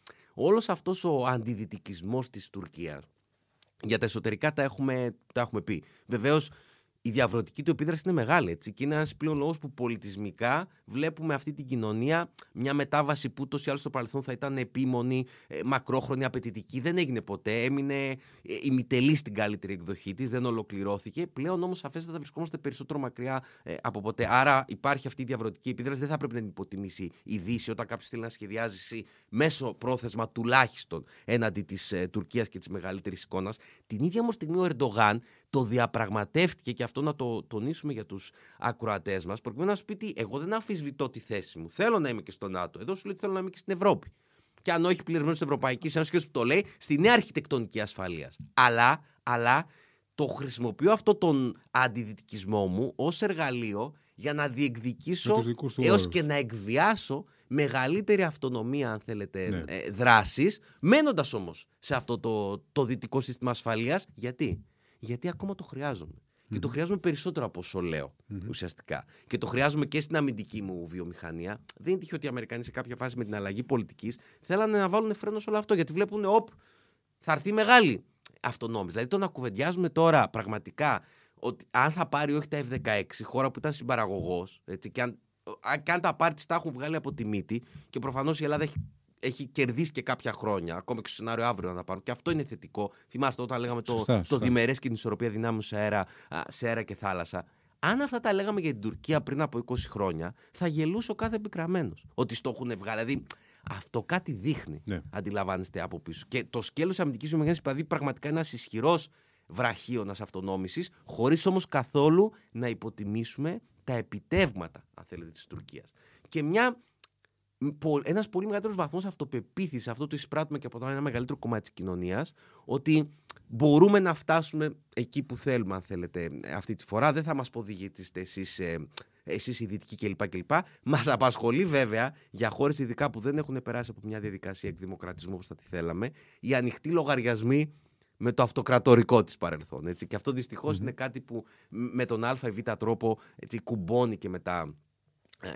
όλος αυτός ο αντιδυτικισμός της Τουρκίας για τα εσωτερικά τα έχουμε, τα έχουμε πει. Βεβαίως η διαβρωτική του επίδραση είναι μεγάλη. Έτσι, και είναι ένας πλέον λόγος που πολιτισμικά βλέπουμε αυτή την κοινωνία μια μετάβαση που ούτως ή άλλως στο παρελθόν θα ήταν επίμονη, ε, μακρόχρονη, απαιτητική. Δεν έγινε ποτέ. Έμεινε ε, ημιτελή στην καλύτερη εκδοχή της, δεν ολοκληρώθηκε. Πλέον όμως σαφέστατα βρισκόμαστε περισσότερο μακριά ε, από ποτέ. Άρα υπάρχει αυτή η διαβρωτική επίδραση. Δεν θα πρέπει να την υποτιμήσει η Δύση όταν κάποιος θέλει να σχεδιάζει μέσω πρόθεσμα τουλάχιστον έναντι της ε, Τουρκίας και της μεγαλύτερης εικόνας. Την ίδια όμως στιγμή ο Ερντογάν το διαπραγματεύτηκε και αυτό να το τονίσουμε για τους ακροατές μας, προκειμένου να σου πει τι, εγώ δεν αφισβητώ τη θέση μου. Θέλω να είμαι και στο ΝΑΤΟ. Εδώ σου λέει ότι θέλω να είμαι και στην Ευρώπη. Και αν όχι πληρωμένο της Ευρωπαϊκής Ένωσης, και που το λέει, στη νέα αρχιτεκτονική ασφαλείας. Αλλά, αλλά το χρησιμοποιώ αυτό τον αντιδυτικισμό μου ως εργαλείο για να διεκδικήσω έως και να εκβιάσω μεγαλύτερη αυτονομία, αν θέλετε, ναι. ε, δράσης, μένοντας όμως σε αυτό το, το δυτικό σύστημα ασφαλείας. Γιατί; Γιατί ακόμα το χρειάζομαι. Και το χρειάζομαι περισσότερο από όσο λέω ουσιαστικά. Και το χρειάζομαι και στην αμυντική μου βιομηχανία. Δεν είναι τυχαίο ότι οι Αμερικανοί σε κάποια φάση με την αλλαγή πολιτικής θέλανε να βάλουν φρένο σε όλο αυτό. Γιατί βλέπουν, οπ, θα έρθει μεγάλη αυτονόμηση. Δηλαδή το να κουβεντιάζουμε τώρα πραγματικά ότι αν θα πάρει όχι τα F-16, χώρα που ήταν συμπαραγωγός, και αν, αν τα πάρει, τα έχουν βγάλει από τη μύτη, και προφανώς η Ελλάδα έχει έχει κερδίσει και κάποια χρόνια, ακόμα και στο σενάριο αύριο να τα πάρουν. Και αυτό είναι θετικό. Θυμάστε όταν λέγαμε το, το διμερέ και την ισορροπία δυνάμεων σε αέρα, σε αέρα και θάλασσα. Αν αυτά τα λέγαμε για την Τουρκία πριν από 20 χρόνια, θα γελούσε ο κάθε επικραμένο. Ότι στο έχουν βγάλει. Δηλαδή, αυτό κάτι δείχνει, ναι. αντιλαμβάνεστε από πίσω. Και το σκέλος αμυντικής βιομηχανίας, δηλαδή, πραγματικά είναι ένας ισχυρός βραχίωνας αυτονόμησης, χωρίς όμως καθόλου να υποτιμήσουμε τα επιτεύγματα, αν θέλετε, της Τουρκίας. Και μια ένας πολύ μεγαλύτερος βαθμός αυτοπεποίθησης, αυτό το εισπράττουμε και από το ένα μεγαλύτερο κομμάτι της κοινωνίας, ότι μπορούμε να φτάσουμε εκεί που θέλουμε, αν θέλετε, αυτή τη φορά. Δεν θα μας ποδηγήσετε εσείς εσείς οι δυτικοί κλπ. κλπ. Μας απασχολεί βέβαια για χώρες ειδικά που δεν έχουν περάσει από μια διαδικασία εκδημοκρατισμού όπως θα τη θέλαμε, οι ανοιχτοί λογαριασμοί με το αυτοκρατορικό της παρελθόν. Έτσι. Και αυτό είναι κάτι που με τον α ή β τρόπο έτσι, κουμπώνει και μετά ε,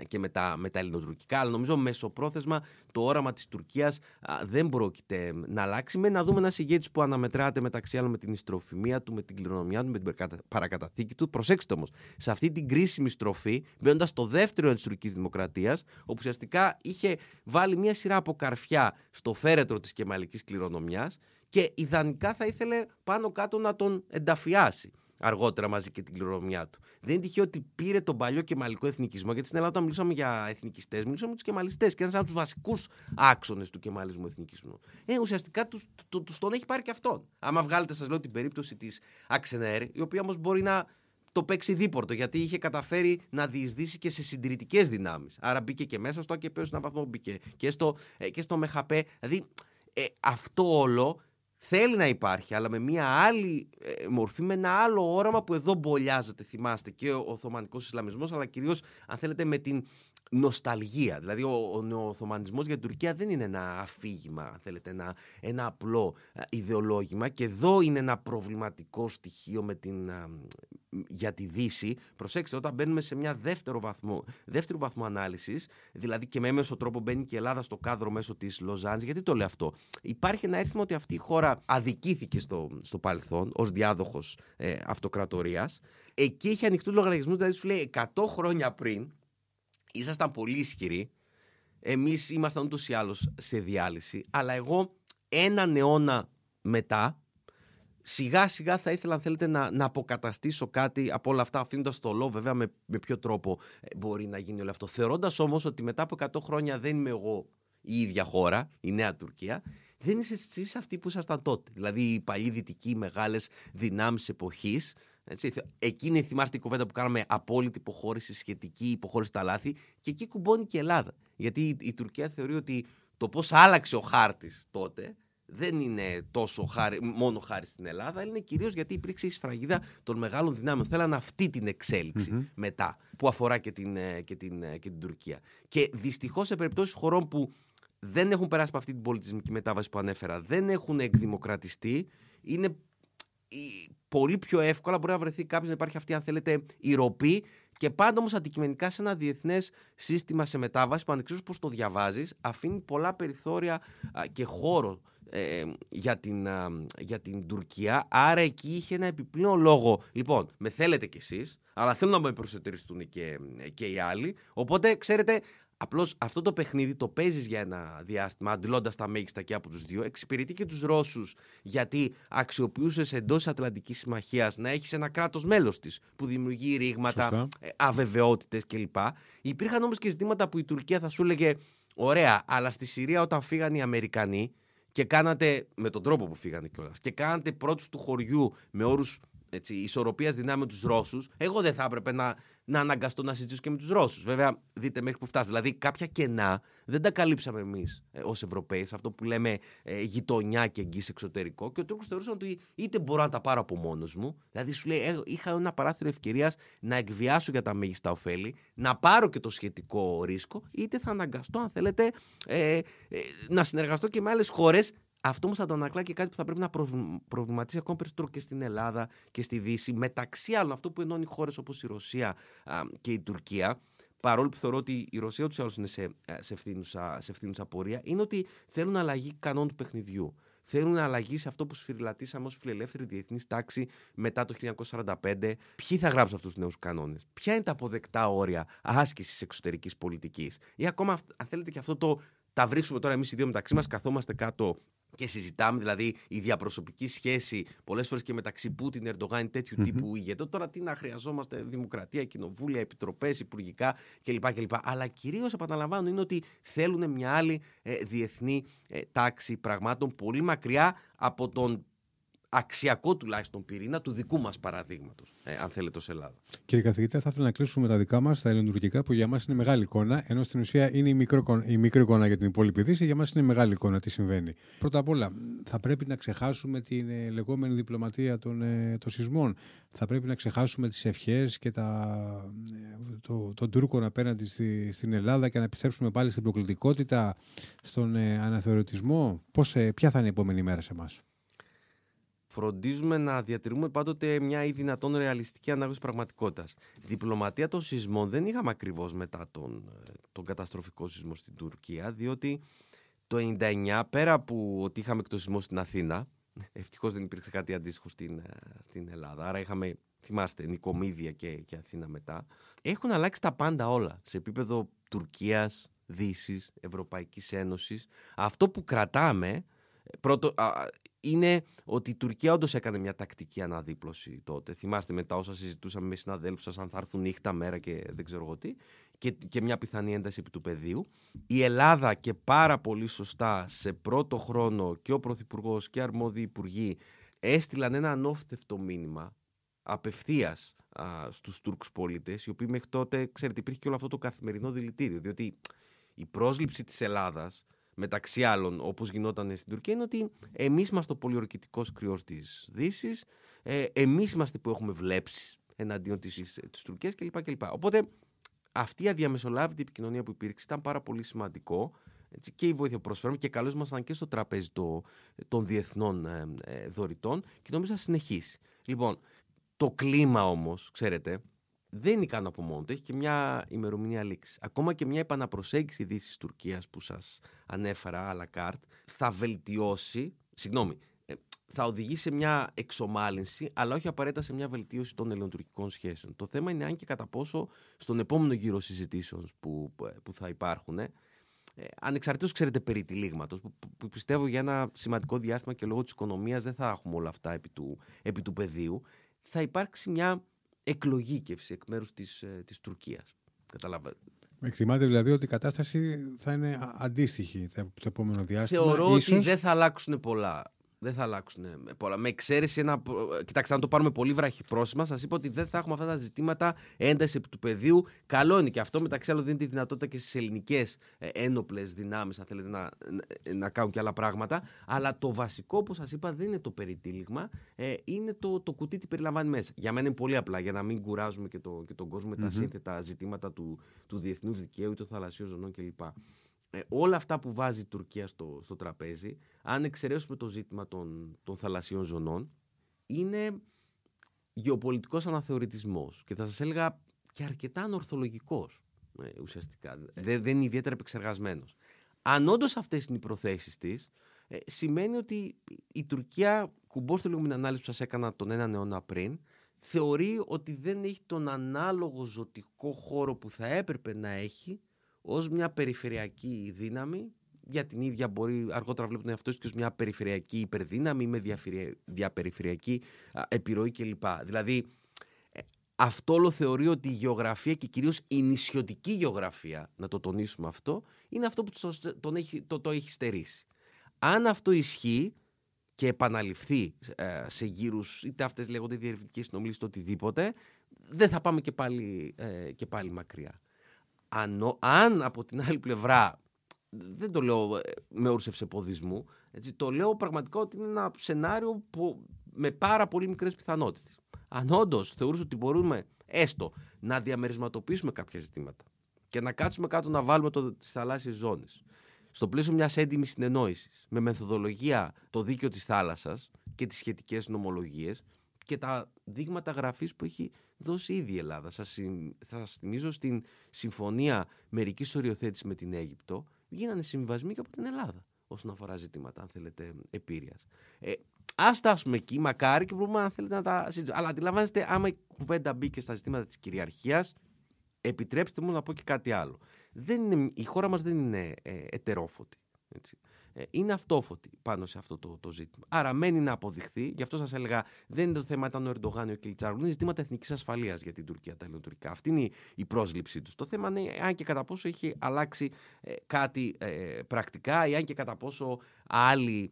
και με τα, με τα ελληνοτουρκικά. Αλλά νομίζω μεσοπρόθεσμα το όραμα της Τουρκίας δεν πρόκειται να αλλάξει. Με να δούμε ένα ηγέτη που αναμετράται μεταξύ άλλων με την ιστροφημία του, με την κληρονομιά του, με την παρακαταθήκη του. Προσέξτε όμως, σε αυτή την κρίσιμη στροφή, μπαίνοντας στο δεύτερο της τουρκικής δημοκρατίας, όπου ουσιαστικά είχε βάλει μια σειρά από καρφιά στο φέρετρο της κεμαλικής κληρονομιάς και ιδανικά θα ήθελε πάνω κάτω να τον ενταφιάσει αργότερα μαζί και την κληρονομιά του. Δεν είναι τυχαίο ότι πήρε τον παλιό κεμαλικό εθνικισμό, γιατί στην Ελλάδα όταν μιλήσαμε για εθνικιστές, μιλήσαμε με τους κεμαλιστές και ένας από τους βασικούς άξονες του κεμαλισμού εθνικισμού. Ε, ουσιαστικά τους τους τον έχει πάρει και αυτόν. Άμα βγάλετε, σας λέω, την περίπτωση της Αξενέρ, η οποία όμως μπορεί να το παίξει δίπορτο, γιατί είχε καταφέρει να διεισδύσει και σε συντηρητικές δυνάμεις. Άρα μπήκε και μέσα στο ΑΚΕΠΕ, σε έναν βαθμό μπήκε και στο, ε, και στο ΜΕΧΑΠΕ. Δηλαδή, ε, αυτό όλο θέλει να υπάρχει, αλλά με μια άλλη ε, μορφή, με ένα άλλο όραμα που εδώ μπολιάζεται, θυμάστε, και ο Οθωμανικός Ισλαμισμός, αλλά κυρίως, αν θέλετε, με την νοσταλγία. Δηλαδή, ο, ο, ο Οθωμανισμό για την Τουρκία δεν είναι ένα αφήγημα, αν θέλετε, ένα, ένα απλό ε, ιδεολόγημα. Και εδώ είναι ένα προβληματικό στοιχείο με την, για τη Δύση, προσέξτε, όταν μπαίνουμε σε μια δεύτερο βαθμό, δεύτερο βαθμό ανάλυσης, δηλαδή και με έμεσο τρόπο μπαίνει και η Ελλάδα στο κάδρο μέσω της Λοζάνης, γιατί το λέω αυτό. Υπάρχει ένα αίσθημα ότι αυτή η χώρα αδικήθηκε στο, στο παρελθόν ως διάδοχος ε, αυτοκρατορίας. Εκεί έχει ανοιχτούς λογαριασμούς, δηλαδή σου λέει 100 χρόνια πριν ήσασταν πολύ ισχυροί. Εμείς ήμασταν ούτως ή άλλως σε διάλυση, αλλά εγώ έναν αιώνα μετά, σιγά σιγά θα ήθελα αν θέλετε να, να αποκαταστήσω κάτι από όλα αυτά αφήνοντας το λόγο βέβαια με, με ποιο τρόπο ε, μπορεί να γίνει όλο αυτό. Θεωρώντας όμως ότι μετά από 100 χρόνια δεν είμαι εγώ η ίδια χώρα, η Νέα Τουρκία, δεν είσαι εσείς αυτοί που ήσασταν τότε. Δηλαδή οι παλιοί δυτικοί μεγάλες δυνάμεις εποχής. Εκείνη θυμάστε η κουβέντα που κάναμε απόλυτη υποχώρηση, σχετική υποχώρηση στα λάθη και εκεί κουμπώνει και η Ελλάδα. Γιατί η, η Τουρκία θεωρεί ότι το πώς άλλαξε ο χάρτης τότε δεν είναι τόσο χάρη, μόνο χάρη στην Ελλάδα, είναι κυρίως γιατί υπήρξε η σφραγίδα των μεγάλων δυνάμεων. Θέλανε αυτή την εξελιξη μετά, που αφορά και την, ε, και, την, ε, και την Τουρκία. Και δυστυχώς σε περιπτώσεις χωρών που δεν έχουν περάσει από αυτή την πολιτισμική μετάβαση που ανέφερα, δεν έχουν εκδημοκρατιστεί, είναι πολύ πιο εύκολα μπορεί να βρεθεί κάποιος να υπάρχει αυτή, αν θέλετε, η ροπή και πάντα όμως αντικειμενικά σε ένα διεθνές σύστημα σε μετάβαση που ανεξάρτητα πώς το διαβάζεις, αφήνει πολλά περιθώρια και χώρο ε, για, την, για την Τουρκία. Άρα εκεί είχε ένα επιπλέον λόγο. Λοιπόν, με θέλετε κι εσείς, αλλά θέλω να με προσετεριστούν και, και οι άλλοι. Οπότε, ξέρετε, Απλώς αυτό το παιχνίδι το παίζεις για ένα διάστημα, αντιλώντα τα μέγιστα και από τους δύο. Εξυπηρετεί και τους Ρώσους, γιατί αξιοποιούσες εντός Ατλαντικής Συμμαχίας να έχεις ένα κράτος μέλος της που δημιουργεί ρήγματα, ε, αβεβαιότητες κλπ. Υπήρχαν όμως και ζητήματα που η Τουρκία θα σου έλεγε: Ωραία, αλλά στη Συρία όταν φύγαν οι Αμερικανοί, και κάνατε με τον τρόπο που φύγανε κιόλα και κάνατε πρώτους του χωριού με όρους ισορροπίας δυνάμεων τους Ρώσους, εγώ δεν θα έπρεπε να, να αναγκαστώ να συζητήσω και με τους Ρώσους. Βέβαια, δείτε μέχρι που φτάσει. Δηλαδή, κάποια κενά δεν τα καλύψαμε εμείς ε, ως Ευρωπαίοι, σε αυτό που λέμε ε, γειτονιά και εγγύηση εξωτερικό. Και ο Τούρκος θεωρούσαν ότι είτε μπορώ να τα πάρω από μόνος μου, δηλαδή σου λέει, ε, είχα ένα παράθυρο ευκαιρίας να εκβιάσω για τα μέγιστα ωφέλη, να πάρω και το σχετικό ρίσκο, είτε θα αναγκαστώ, αν θέλετε, ε, ε, να συνεργαστώ και με άλλες χώρες αυτό όμως αντανακλά και κάτι που θα πρέπει να προβληματίσει ακόμα περισσότερο και στην Ελλάδα και στη Δύση. Μεταξύ άλλων, αυτό που ενώνει χώρες όπως η Ρωσία και η Τουρκία, παρόλο που θεωρώ ότι η Ρωσία ούτως ή άλλως είναι σε, ε, σε, ευθύνουσα, σε ευθύνουσα πορεία, είναι ότι θέλουν αλλαγή κανόνων του παιχνιδιού. Θέλουν αλλαγή σε αυτό που σφυριλατήσαμε ως φιλελεύθερη διεθνής τάξη μετά το 1945. Ποιοι θα γράψουν αυτούς τους νέους κανόνες, Ποια είναι τα αποδεκτά όρια άσκησης εξωτερικής πολιτικής, ή ακόμα, αν θέλετε, και αυτό το. Τα βρίσκουμε τώρα εμείς οι δύο μεταξύ μας, καθόμαστε κάτω και συζητάμε, δηλαδή η διαπροσωπική σχέση πολλές φορές και μεταξύ Πούτιν, Ερντογάν, τέτοιου mm-hmm. τύπου ηγετών. Τώρα τι να χρειαζόμαστε, δημοκρατία, κοινοβούλια, επιτροπές, υπουργικά κλπ. κλπ. Αλλά κυρίως επαναλαμβάνω είναι ότι θέλουν μια άλλη ε, διεθνή ε, τάξη πραγμάτων πολύ μακριά από τον αξιακό τουλάχιστον πυρήνα του δικού μας παραδείγματος, ε, αν θέλετε, ως Ελλάδα. Κύριε καθηγητά, θα ήθελα να κλείσουμε τα δικά μας, τα ελληνοτουρκικά, που για μας είναι μεγάλη εικόνα, ενώ στην ουσία είναι η, μικρό, η μικρή εικόνα για την υπόλοιπη Δύση, για μας είναι μεγάλη εικόνα τι συμβαίνει. Πρώτα απ' όλα, θα πρέπει να ξεχάσουμε την ε, λεγόμενη διπλωματία των, ε, των σεισμών. Θα πρέπει να ξεχάσουμε τις ευχές και τα, ε, το, τον Τούρκο απέναντι στη, στην Ελλάδα και να επιστρέψουμε πάλι στην προκλητικότητα, στον ε, αναθεωρητισμό. Πώς, ε, ποια θα είναι η επόμενη μέρα σε εμάς; Φροντίζουμε να διατηρούμε πάντοτε μια ή δυνατόν ρεαλιστική ανάγνωση πραγματικότητας. Διπλωματία των σεισμών δεν είχαμε ακριβώς μετά τον, τον καταστροφικό σεισμό στην Τουρκία, διότι το 99 πέρα από ότι είχαμε και το σεισμό στην Αθήνα, ευτυχώς δεν υπήρξε κάτι αντίστοιχο στην, στην Ελλάδα, άρα είχαμε, θυμάστε, Νικομίδια και, και Αθήνα μετά, έχουν αλλάξει τα πάντα όλα σε επίπεδο Τουρκίας, Δύσης, Ευρωπαϊκής Ένωσης. Αυτό που κρατάμε Πρώτο, είναι ότι η Τουρκία όντως έκανε μια τακτική αναδίπλωση τότε. Θυμάστε μετά όσα συζητούσαμε με συναδέλφους σας, αν θα έρθουν νύχτα, μέρα και δεν ξέρω εγώ τι, και, και μια πιθανή ένταση επί του πεδίου. Η Ελλάδα και πάρα πολύ σωστά σε πρώτο χρόνο και ο Πρωθυπουργός και αρμόδιοι υπουργοί έστειλαν ένα ανώφθευτο μήνυμα απευθείας στους Τούρκους πολίτες, οι οποίοι μέχρι τότε, ξέρετε, υπήρχε και όλο αυτό το καθημερινό δηλητήριο. Διότι η πρόσληψη της Ελλάδας μεταξύ άλλων όπως γινόταν στην Τουρκία είναι ότι εμείς είμαστε ο πολιορκητικός κρυός της Δύσης, ε, εμείς είμαστε που έχουμε βλέψεις εναντίον της, της Τουρκίας κλπ. κλπ. Οπότε αυτή η αδιαμεσολάβητη επικοινωνία που υπήρξε ήταν πάρα πολύ σημαντικό έτσι, και η βοήθεια που προσφέρουμε και καλώς ήμασταν και στο τραπέζι το, των διεθνών ε, ε, δωρητών και νομίζω θα συνεχίσει. Λοιπόν, Το κλίμα όμως, ξέρετε, δεν είναι ικανό από μόνο του. Έχει και μια ημερομηνία λήξης. Ακόμα και μια επαναπροσέγγιση Δύση Τουρκίας που σας ανέφερα, à la carte, θα βελτιώσει. Συγγνώμη, ε, θα οδηγήσει σε μια εξομάλυνση, αλλά όχι απαραίτητα σε μια βελτίωση των ελληνοτουρκικών σχέσεων. Το θέμα είναι αν και κατά πόσο στον επόμενο γύρο συζητήσεων που, που θα υπάρχουν, ε, ανεξαρτήτως ξέρετε περί τυλίγματος, που, που, πιστεύω για ένα σημαντικό διάστημα και λόγω της οικονομίας δεν θα έχουμε όλα αυτά επί του, επί του πεδίου, θα υπάρξει μια εκλογήκευση εκ μέρους της, ε, της Τουρκίας. Καταλαβαίνετε. Εκτιμάτε δηλαδή ότι η κατάσταση θα είναι αντίστοιχη το επόμενο διάστημα. Θεωρώ ίσως... ότι δεν θα αλλάξουν πολλά δεν θα αλλάξουν πολλά. Με εξαίρεση ένα. Κοιτάξτε, αν το πάρουμε πολύ βραχυπρόθεσμα, σας είπα ότι δεν θα έχουμε αυτά τα ζητήματα έντασης του πεδίου. Καλό είναι και αυτό. Μεταξύ άλλων, δίνει τη δυνατότητα και στις ελληνικές ε, ένοπλες δυνάμεις, αν θέλετε, να, να κάνουν και άλλα πράγματα. Αλλά το βασικό, όπως σας είπα, δεν είναι το περιτύλιγμα. Ε, είναι το, το κουτί τι περιλαμβάνει μέσα. Για μένα είναι πολύ απλά, για να μην κουράζουμε και, το, και τον κόσμο με τα σύνθετα ζητήματα του, του διεθνούς δικαίου ή των θαλασσίων ζωνών κλπ ε, όλα αυτά που βάζει η Τουρκία στο, στο τραπέζι, αν εξαιρέσουμε το ζήτημα των, των θαλασσίων ζωνών, είναι γεωπολιτικός αναθεωρητισμός και θα σας έλεγα και αρκετά ανορθολογικός ε, ουσιαστικά. Δεν, δεν είναι ιδιαίτερα επεξεργασμένος. Αν όντως αυτές είναι οι προθέσεις της, ε, σημαίνει ότι η Τουρκία, κουμπώ στο λίγο με την ανάλυση που σας έκανα τον έναν αιώνα πριν, θεωρεί ότι δεν έχει τον ανάλογο ζωτικό χώρο που θα έπρεπε να έχει ως μια περιφερειακή δύναμη για την ίδια μπορεί αργότερα βλέπουν αυτό και ως μια περιφερειακή υπερδύναμη με διαπεριφερειακή επιρροή κλπ. Δηλαδή ε, αυτό όλο θεωρεί ότι η γεωγραφία και κυρίως η νησιωτική γεωγραφία, να το τονίσουμε αυτό, είναι αυτό που τον έχει, το, το έχει στερήσει. Αν αυτό ισχύει και επαναληφθεί ε, σε γύρους, είτε αυτές λέγονται διερευνητικές συνομιλίες, είτε οτιδήποτε, δεν θα πάμε και πάλι, ε, και πάλι μακριά. Αν, αν από την άλλη πλευρά, δεν το λέω ε, με όρους ποδισμού, έτσι, το λέω πραγματικά ότι είναι ένα σενάριο που, με πάρα πολύ μικρές πιθανότητες. Αν όντως θεωρούσε ότι μπορούμε έστω να διαμερισματοποιήσουμε κάποια ζητήματα και να κάτσουμε κάτω να βάλουμε το, τις θαλάσσιες ζώνες στο πλαίσιο μιας έντιμης συνεννόησης, με μεθοδολογία το δίκαιο της θάλασσας και τις σχετικές νομολογίες και τα δείγματα γραφής που έχει δώσει ήδη η Ελλάδα. Σας, θα σας θυμίζω στην συμφωνία μερικής οριοθέτησης με την Αίγυπτο γίνανε συμβασμοί και από την Ελλάδα όσον αφορά ζητήματα, αν θέλετε, επίρρειας. Ε, Α φτάσουμε εκεί, μακάρι και μπορούμε, αν θέλετε, να τα συζητήσουμε. Αλλά αντιλαμβάνεστε, άμα η κουβέντα μπήκε στα ζητήματα της κυριαρχίας, επιτρέψτε μου να πω και κάτι άλλο. Δεν είναι, η χώρα μας δεν είναι ε, ετερόφωτη. Έτσι. Ε, είναι αυτόφωτη πάνω σε αυτό το, το ζήτημα. Άρα μένει να αποδειχθεί, γι' αυτό σας έλεγα, δεν είναι το θέμα ήταν ο Ερντογάν ή ο Κιλιτσάρου, είναι ζητήματα εθνικής ασφαλείας για την Τουρκία, τα ελληνοτουρκικά. Αυτή είναι η πρόσληψή τους. Το θέμα είναι αν και κατά πόσο έχει αλλάξει ε, κάτι ε, πρακτικά ή αν και κατά πόσο άλλοι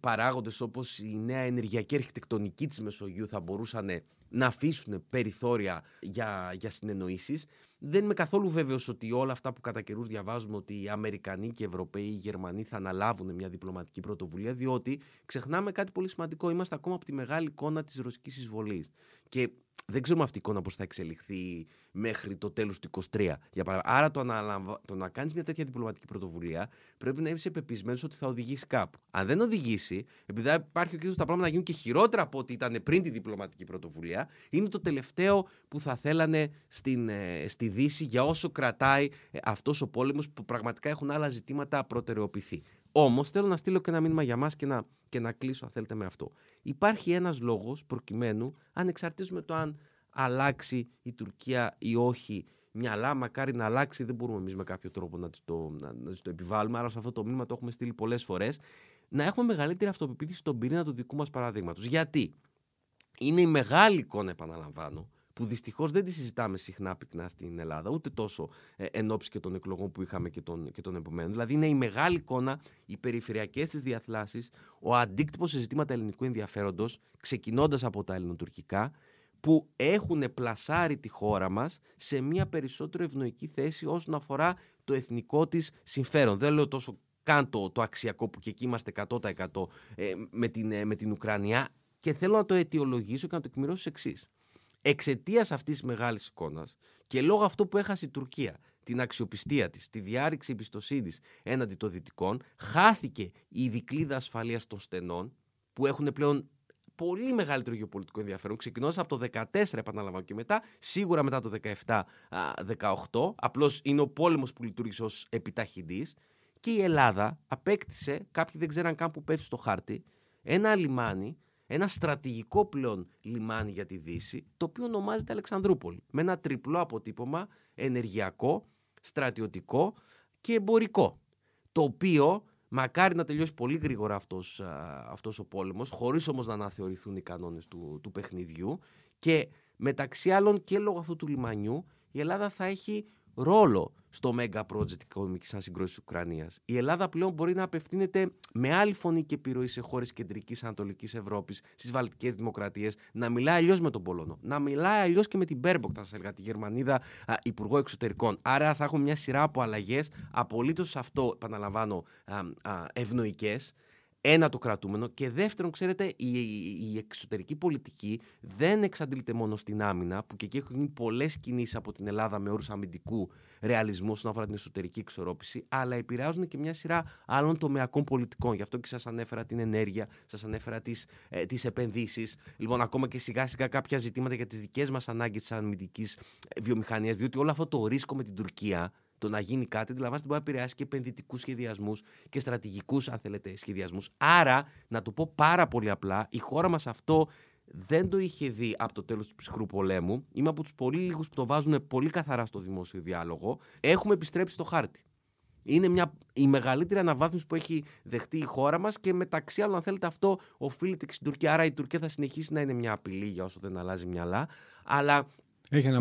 παράγοντες όπως η νέα ενεργειακή αρχιτεκτονική της Μεσογείου θα μπορούσαν να αφήσουν περιθώρια για, για συνεννοήσεις. Δεν είμαι καθόλου βέβαιος ότι όλα αυτά που κατά καιρούς διαβάζουμε ότι οι Αμερικανοί και οι Ευρωπαίοι, οι Γερμανοί θα αναλάβουν μια διπλωματική πρωτοβουλία, διότι ξεχνάμε κάτι πολύ σημαντικό. Είμαστε ακόμα από τη μεγάλη εικόνα της ρωσικής εισβολής. Και δεν ξέρουμε αυτή η εικόνα πώς θα εξελιχθεί μέχρι το τέλος του 23. Για Άρα το, να, το να κάνεις μια τέτοια διπλωματική πρωτοβουλία πρέπει να είσαι πεπισμένος ότι θα οδηγήσει κάπου. Αν δεν οδηγήσει, επειδή υπάρχει ο κίνδυνος τα πράγματα να γίνουν και χειρότερα από ό,τι ήταν πριν τη διπλωματική πρωτοβουλία, είναι το τελευταίο που θα θέλανε στην, ε, στη Δύση για όσο κρατάει ε, αυτός ο πόλεμος που πραγματικά έχουν άλλα ζητήματα προτεραιοποιηθεί. Όμως θέλω να στείλω και ένα μήνυμα για μας και να, και να κλείσω, αν θέλετε, με αυτό. Υπάρχει ένας λόγος προκειμένου, ανεξαρτήτω με το αν αλλάξει η Τουρκία ή όχι μυαλά, μακάρι να αλλάξει, δεν μπορούμε εμείς με κάποιο τρόπο να το, να, να το επιβάλλουμε. Άρα, σε αυτό το μήνυμα το έχουμε στείλει πολλές φορές. Να έχουμε μεγαλύτερη αυτοπεποίθηση στον πυρήνα του δικού μας παραδείγματος. Γιατί είναι η μεγάλη εικόνα, επαναλαμβάνω, που δυστυχώς δεν τη συζητάμε συχνά πυκνά στην Ελλάδα, ούτε τόσο ε, εν ώψη και των εκλογών που είχαμε και των, και των επομένων. Δηλαδή, είναι η μεγάλη εικόνα, οι περιφερειακές της διαθλάσεις, ο αντίκτυπος σε ζητήματα ελληνικού ενδιαφέροντος, ξεκινώντας από τα ελληνοτουρκικά, που έχουν πλασάρει τη χώρα μας σε μια περισσότερο ευνοϊκή θέση όσον αφορά το εθνικό της συμφέρον. Δεν λέω τόσο καν το, το αξιακό που και εκεί είμαστε 100% ε, με, την, ε, με την Ουκρανία και θέλω να το αιτιολογήσω και να το εκμηρώσω εξής. Εξαιτίας αυτής της μεγάλης εικόνας και λόγω αυτό που έχασε η Τουρκία, την αξιοπιστία της, τη διάρρηξη εμπιστοσύνης έναντι των Δυτικών, χάθηκε η δικλίδα ασφαλείας των στενών που έχουν πλέον πολύ μεγαλύτερο γεωπολιτικό ενδιαφέρον. Ξεκινώντας από το 14, επαναλαμβάνω και μετά, σίγουρα μετά το 17-18. Απλώς είναι ο πόλεμος που λειτουργήσε ως επιταχυντής. Και η Ελλάδα απέκτησε, κάποιοι δεν ξέραν καν που πέφτει στο χάρτη, ένα λιμάνι, ένα στρατηγικό πλέον λιμάνι για τη Δύση, το οποίο ονομάζεται Αλεξανδρούπολη. Με ένα τριπλό αποτύπωμα ενεργειακό, στρατιωτικό και εμπορικό. Το οποίο μακάρι να τελειώσει πολύ γρήγορα αυτός, αυτός ο πόλεμος, χωρίς όμως να αναθεωρηθούν οι κανόνες του, του παιχνιδιού και μεταξύ άλλων και λόγω αυτού του λιμανιού η Ελλάδα θα έχει ρόλο στο Mega Project Οικονομική Ανσυγκρότηση της Ουκρανίας. Η Ελλάδα πλέον μπορεί να απευθύνεται με άλλη φωνή και επιρροή σε χώρες κεντρικής Ανατολικής Ευρώπης, στις Βαλτικές Δημοκρατίες, να μιλάει αλλιώς με τον Πολωνό, να μιλάει αλλιώς και με την Μπέρμποκ, θα σας έλεγα, τη Γερμανίδα α, Υπουργό Εξωτερικών. Άρα θα έχουμε μια σειρά από αλλαγές, απολύτως αυτό, επαναλαμβάνω, ευνοϊκές. Ένα το κρατούμενο. Και δεύτερον, ξέρετε, η, η, εξωτερική πολιτική δεν εξαντλείται μόνο στην άμυνα, που και εκεί έχουν γίνει πολλές κινήσεις από την Ελλάδα με όρους αμυντικού ρεαλισμού όσον αφορά την εσωτερική εξορρόπηση, αλλά επηρεάζουν και μια σειρά άλλων τομεακών πολιτικών. Γι' αυτό και σας ανέφερα την ενέργεια, σας ανέφερα τις ε, τις επενδύσεις. Λοιπόν, ακόμα και σιγά σιγά κάποια ζητήματα για τις δικές μας ανάγκες της αμυντικής ε, βιομηχανίας, διότι όλο αυτό το ρίσκο με την Τουρκία το να γίνει κάτι, αντιλαμβάνεστε μπορεί να επηρεάσει και επενδυτικούς σχεδιασμούς και στρατηγικούς, αν θέλετε, σχεδιασμούς. Άρα, να το πω πάρα πολύ απλά, η χώρα μας αυτό δεν το είχε δει από το τέλος του ψυχρού πολέμου. Είμαι από τους πολύ λίγους που το βάζουν πολύ καθαρά στο δημόσιο διάλογο. Έχουμε επιστρέψει στο χάρτη. Είναι μια, η μεγαλύτερη αναβάθμιση που έχει δεχτεί η χώρα μας και μεταξύ άλλων, αν θέλετε, αυτό οφείλεται και στην Τουρκία. Άρα η Τουρκία θα συνεχίσει να είναι μια απειλή για όσο δεν αλλάζει μυαλά. Αλλά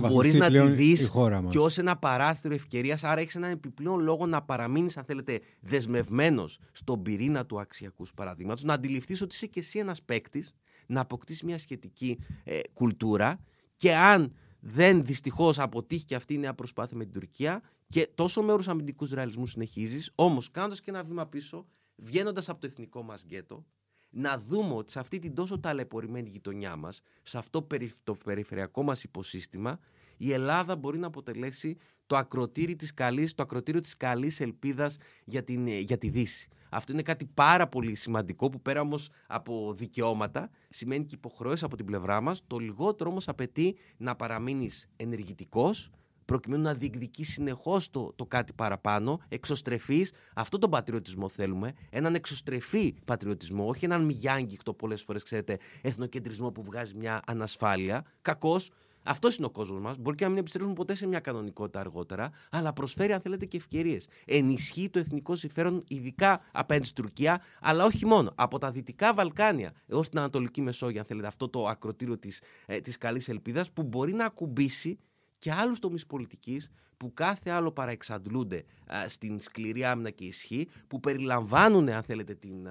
Μπορείς να τη δεις και ω ένα παράθυρο ευκαιρίας. Άρα έχεις έναν επιπλέον λόγο να παραμείνεις, αν θέλετε, δεσμευμένος στον πυρήνα του αξιακού παραδείγματος, να αντιληφθείς ότι είσαι και εσύ ένας παίκτης, να αποκτήσει μια σχετική ε, κουλτούρα και αν δεν δυστυχώς αποτύχει και αυτή η νέα προσπάθεια με την Τουρκία και τόσο με όρου αμυντικούς ρεαλισμούς συνεχίζεις, όμως κάνοντας και ένα βήμα πίσω, βγαίνοντας από το εθνικό μας γκέτο, να δούμε ότι σε αυτή την τόσο ταλαιπωρημένη γειτονιά μας, σε αυτό το περιφερειακό μας υποσύστημα, η Ελλάδα μπορεί να αποτελέσει το ακροτήρι της καλής, το ακροτήριο της καλής ελπίδας για, την, για τη Δύση. Αυτό είναι κάτι πάρα πολύ σημαντικό που πέρα όμως από δικαιώματα σημαίνει και υποχρεώσεις από την πλευρά μας. Το λιγότερο όμως απαιτεί να παραμείνεις ενεργητικός, προκειμένου να διεκδικεί συνεχώς το, το κάτι παραπάνω, εξωστρεφή. Αυτό τον πατριωτισμό θέλουμε. Έναν εξωστρεφή πατριωτισμό, όχι έναν μη άγγιχτο πολλές φορές, ξέρετε, εθνοκεντρισμό που βγάζει μια ανασφάλεια. Κακός. Αυτός είναι ο κόσμος μας. Μπορεί και να μην επιστρέψουμε ποτέ σε μια κανονικότητα αργότερα, αλλά προσφέρει, αν θέλετε, και ευκαιρίες. Ενισχύει το εθνικό συμφέρον, ειδικά απέναντι στην Τουρκία, αλλά όχι μόνο. Από τα Δυτικά Βαλκάνια έως την Ανατολική Μεσόγειο, αν θέλετε, αυτό το ακροτήριο της ε, της καλής ελπίδας, που μπορεί να ακουμπήσει και άλλους τομείς πολιτικής που κάθε άλλο παραεξαντλούνται στην σκληρή άμυνα και ισχύ, που περιλαμβάνουν, αν θέλετε, την,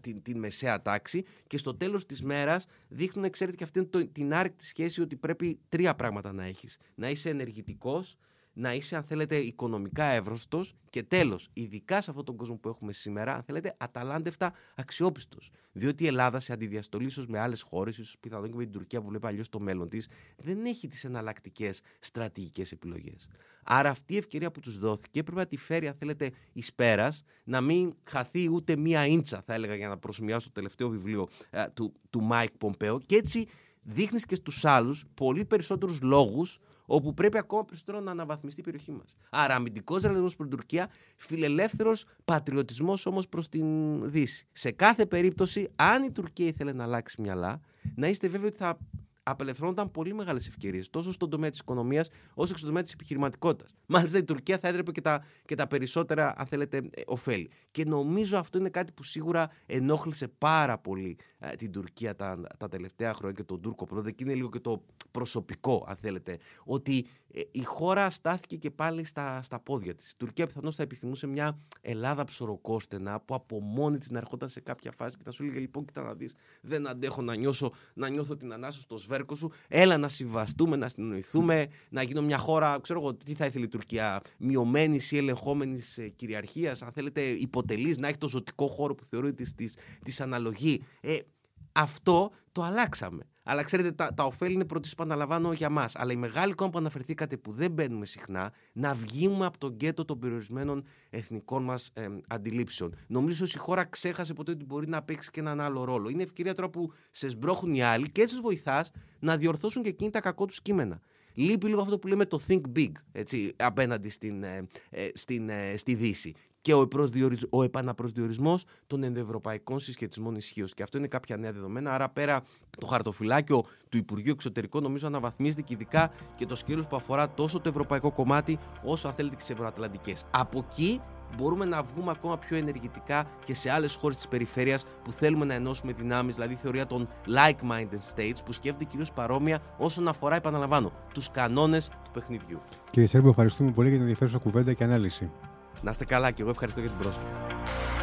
την, την μεσαία τάξη και στο τέλος της μέρας δείχνουν, ξέρετε, και αυτή το, την άρρηκτη σχέση ότι πρέπει τρία πράγματα να έχεις. Να είσαι ενεργητικός, να είσαι, αν θέλετε, οικονομικά εύρωστος και τέλος, ειδικά σε αυτόν τον κόσμο που έχουμε σήμερα, αν θέλετε, αταλάντευτα αξιόπιστος. Διότι η Ελλάδα, σε αντιδιαστολή ίσως με άλλες χώρες, ίσως πιθανόν και με την Τουρκία που βλέπει αλλιώς το μέλλον της, δεν έχει τις εναλλακτικές στρατηγικές επιλογές. Άρα αυτή η ευκαιρία που τους δόθηκε πρέπει να τη φέρει, αν θέλετε, εις πέρας, να μην χαθεί ούτε μία ίντσα, θα έλεγα, για να προσομοιάσω το τελευταίο βιβλίο ε, του, του Μάικ Πομπέο. Και έτσι δείχνεις και στους άλλους πολύ περισσότερους λόγους όπου πρέπει ακόμα περισσότερο να αναβαθμιστεί η περιοχή μας. Άρα, αμυντικός ρεαλισμός προς την Τουρκία, φιλελεύθερος πατριωτισμός όμως προς την Δύση. Σε κάθε περίπτωση, αν η Τουρκία ήθελε να αλλάξει μυαλά, να είστε βέβαιοι ότι θα απελευθερώνονταν πολύ μεγάλες ευκαιρίες τόσο στον τομέα της οικονομίας όσο και στον τομέα της επιχειρηματικότητας. Μάλιστα η Τουρκία θα έδρεπε και τα, και τα περισσότερα, αν θέλετε, ε, ωφέλη. Και νομίζω αυτό είναι κάτι που σίγουρα ενόχλησε πάρα πολύ ε, την Τουρκία τα, τα τελευταία χρόνια και τον Τούρκο πρόεδρο. Και είναι λίγο και το προσωπικό, αν θέλετε, ότι ε, η χώρα στάθηκε και πάλι στα, στα πόδια της. Η Τουρκία πιθανώς θα επιθυμούσε μια Ελλάδα ψωροκόστενα που από μόνη της να ερχόταν σε κάποια φάση και θα σου έλεγε λοιπόν, κοίτα να δεις, δεν αντέχω να, νιώσω, να νιώθω την ανάσωση στο σβέρκο σου. Έλα να συμβαστούμε, να συνεννοηθούμε, να γίνω μια χώρα, ξέρω εγώ, τι θα ήθελε η Τουρκία, μειωμένης ή ελεγχόμενης ε, κυριαρχίας, αν θέλετε, υποτελής, να έχει το ζωτικό χώρο που θεωρεί της αναλογή. Ε, αυτό το αλλάξαμε. Αλλά ξέρετε, τα, τα ωφέλη είναι πρώτη, επαναλαμβάνω, για μας. Αλλά η μεγάλη εικόνα που αναφερθήκατε, που δεν μπαίνουμε συχνά, να βγούμε από τον γκέτο των περιορισμένων εθνικών μας ε, αντιλήψεων. Νομίζω ότι η χώρα ξέχασε ποτέ ότι μπορεί να παίξει και έναν άλλο ρόλο. Είναι ευκαιρία τώρα που σε σμπρώχουν οι άλλοι και έτσι βοηθάς να διορθώσουν και εκείνη τα κακό τους κείμενα. Λείπει λίγο αυτό που λέμε το think big έτσι, απέναντι στην, ε, ε, στην, ε, στη Δύση και ο, ο επαναπροσδιορισμός των ενδεευρωπαϊκών συσχετισμών ισχύως. Και αυτό είναι κάποια νέα δεδομένα. Άρα, πέρα το χαρτοφυλάκιο του Υπουργείου Εξωτερικών, νομίζω αναβαθμίζεται και ειδικά και το σκέλος που αφορά τόσο το ευρωπαϊκό κομμάτι, όσο αν θέλετε και τις ευρωατλαντικές. Από εκεί μπορούμε να βγούμε ακόμα πιο ενεργητικά και σε άλλες χώρες της περιφέρειας που θέλουμε να ενώσουμε δυνάμεις, δηλαδή θεωρία των like-minded states που σκέφτονται κυρίως παρόμοια όσον αφορά, επαναλαμβάνω, τους κανόνες του παιχνιδιού. Κύριε Σέρβο, ευχαριστούμε πολύ για την ενδιαφέρουσα κουβέντα και ανάλυση. Να είστε καλά και εγώ ευχαριστώ για την πρόσκληση.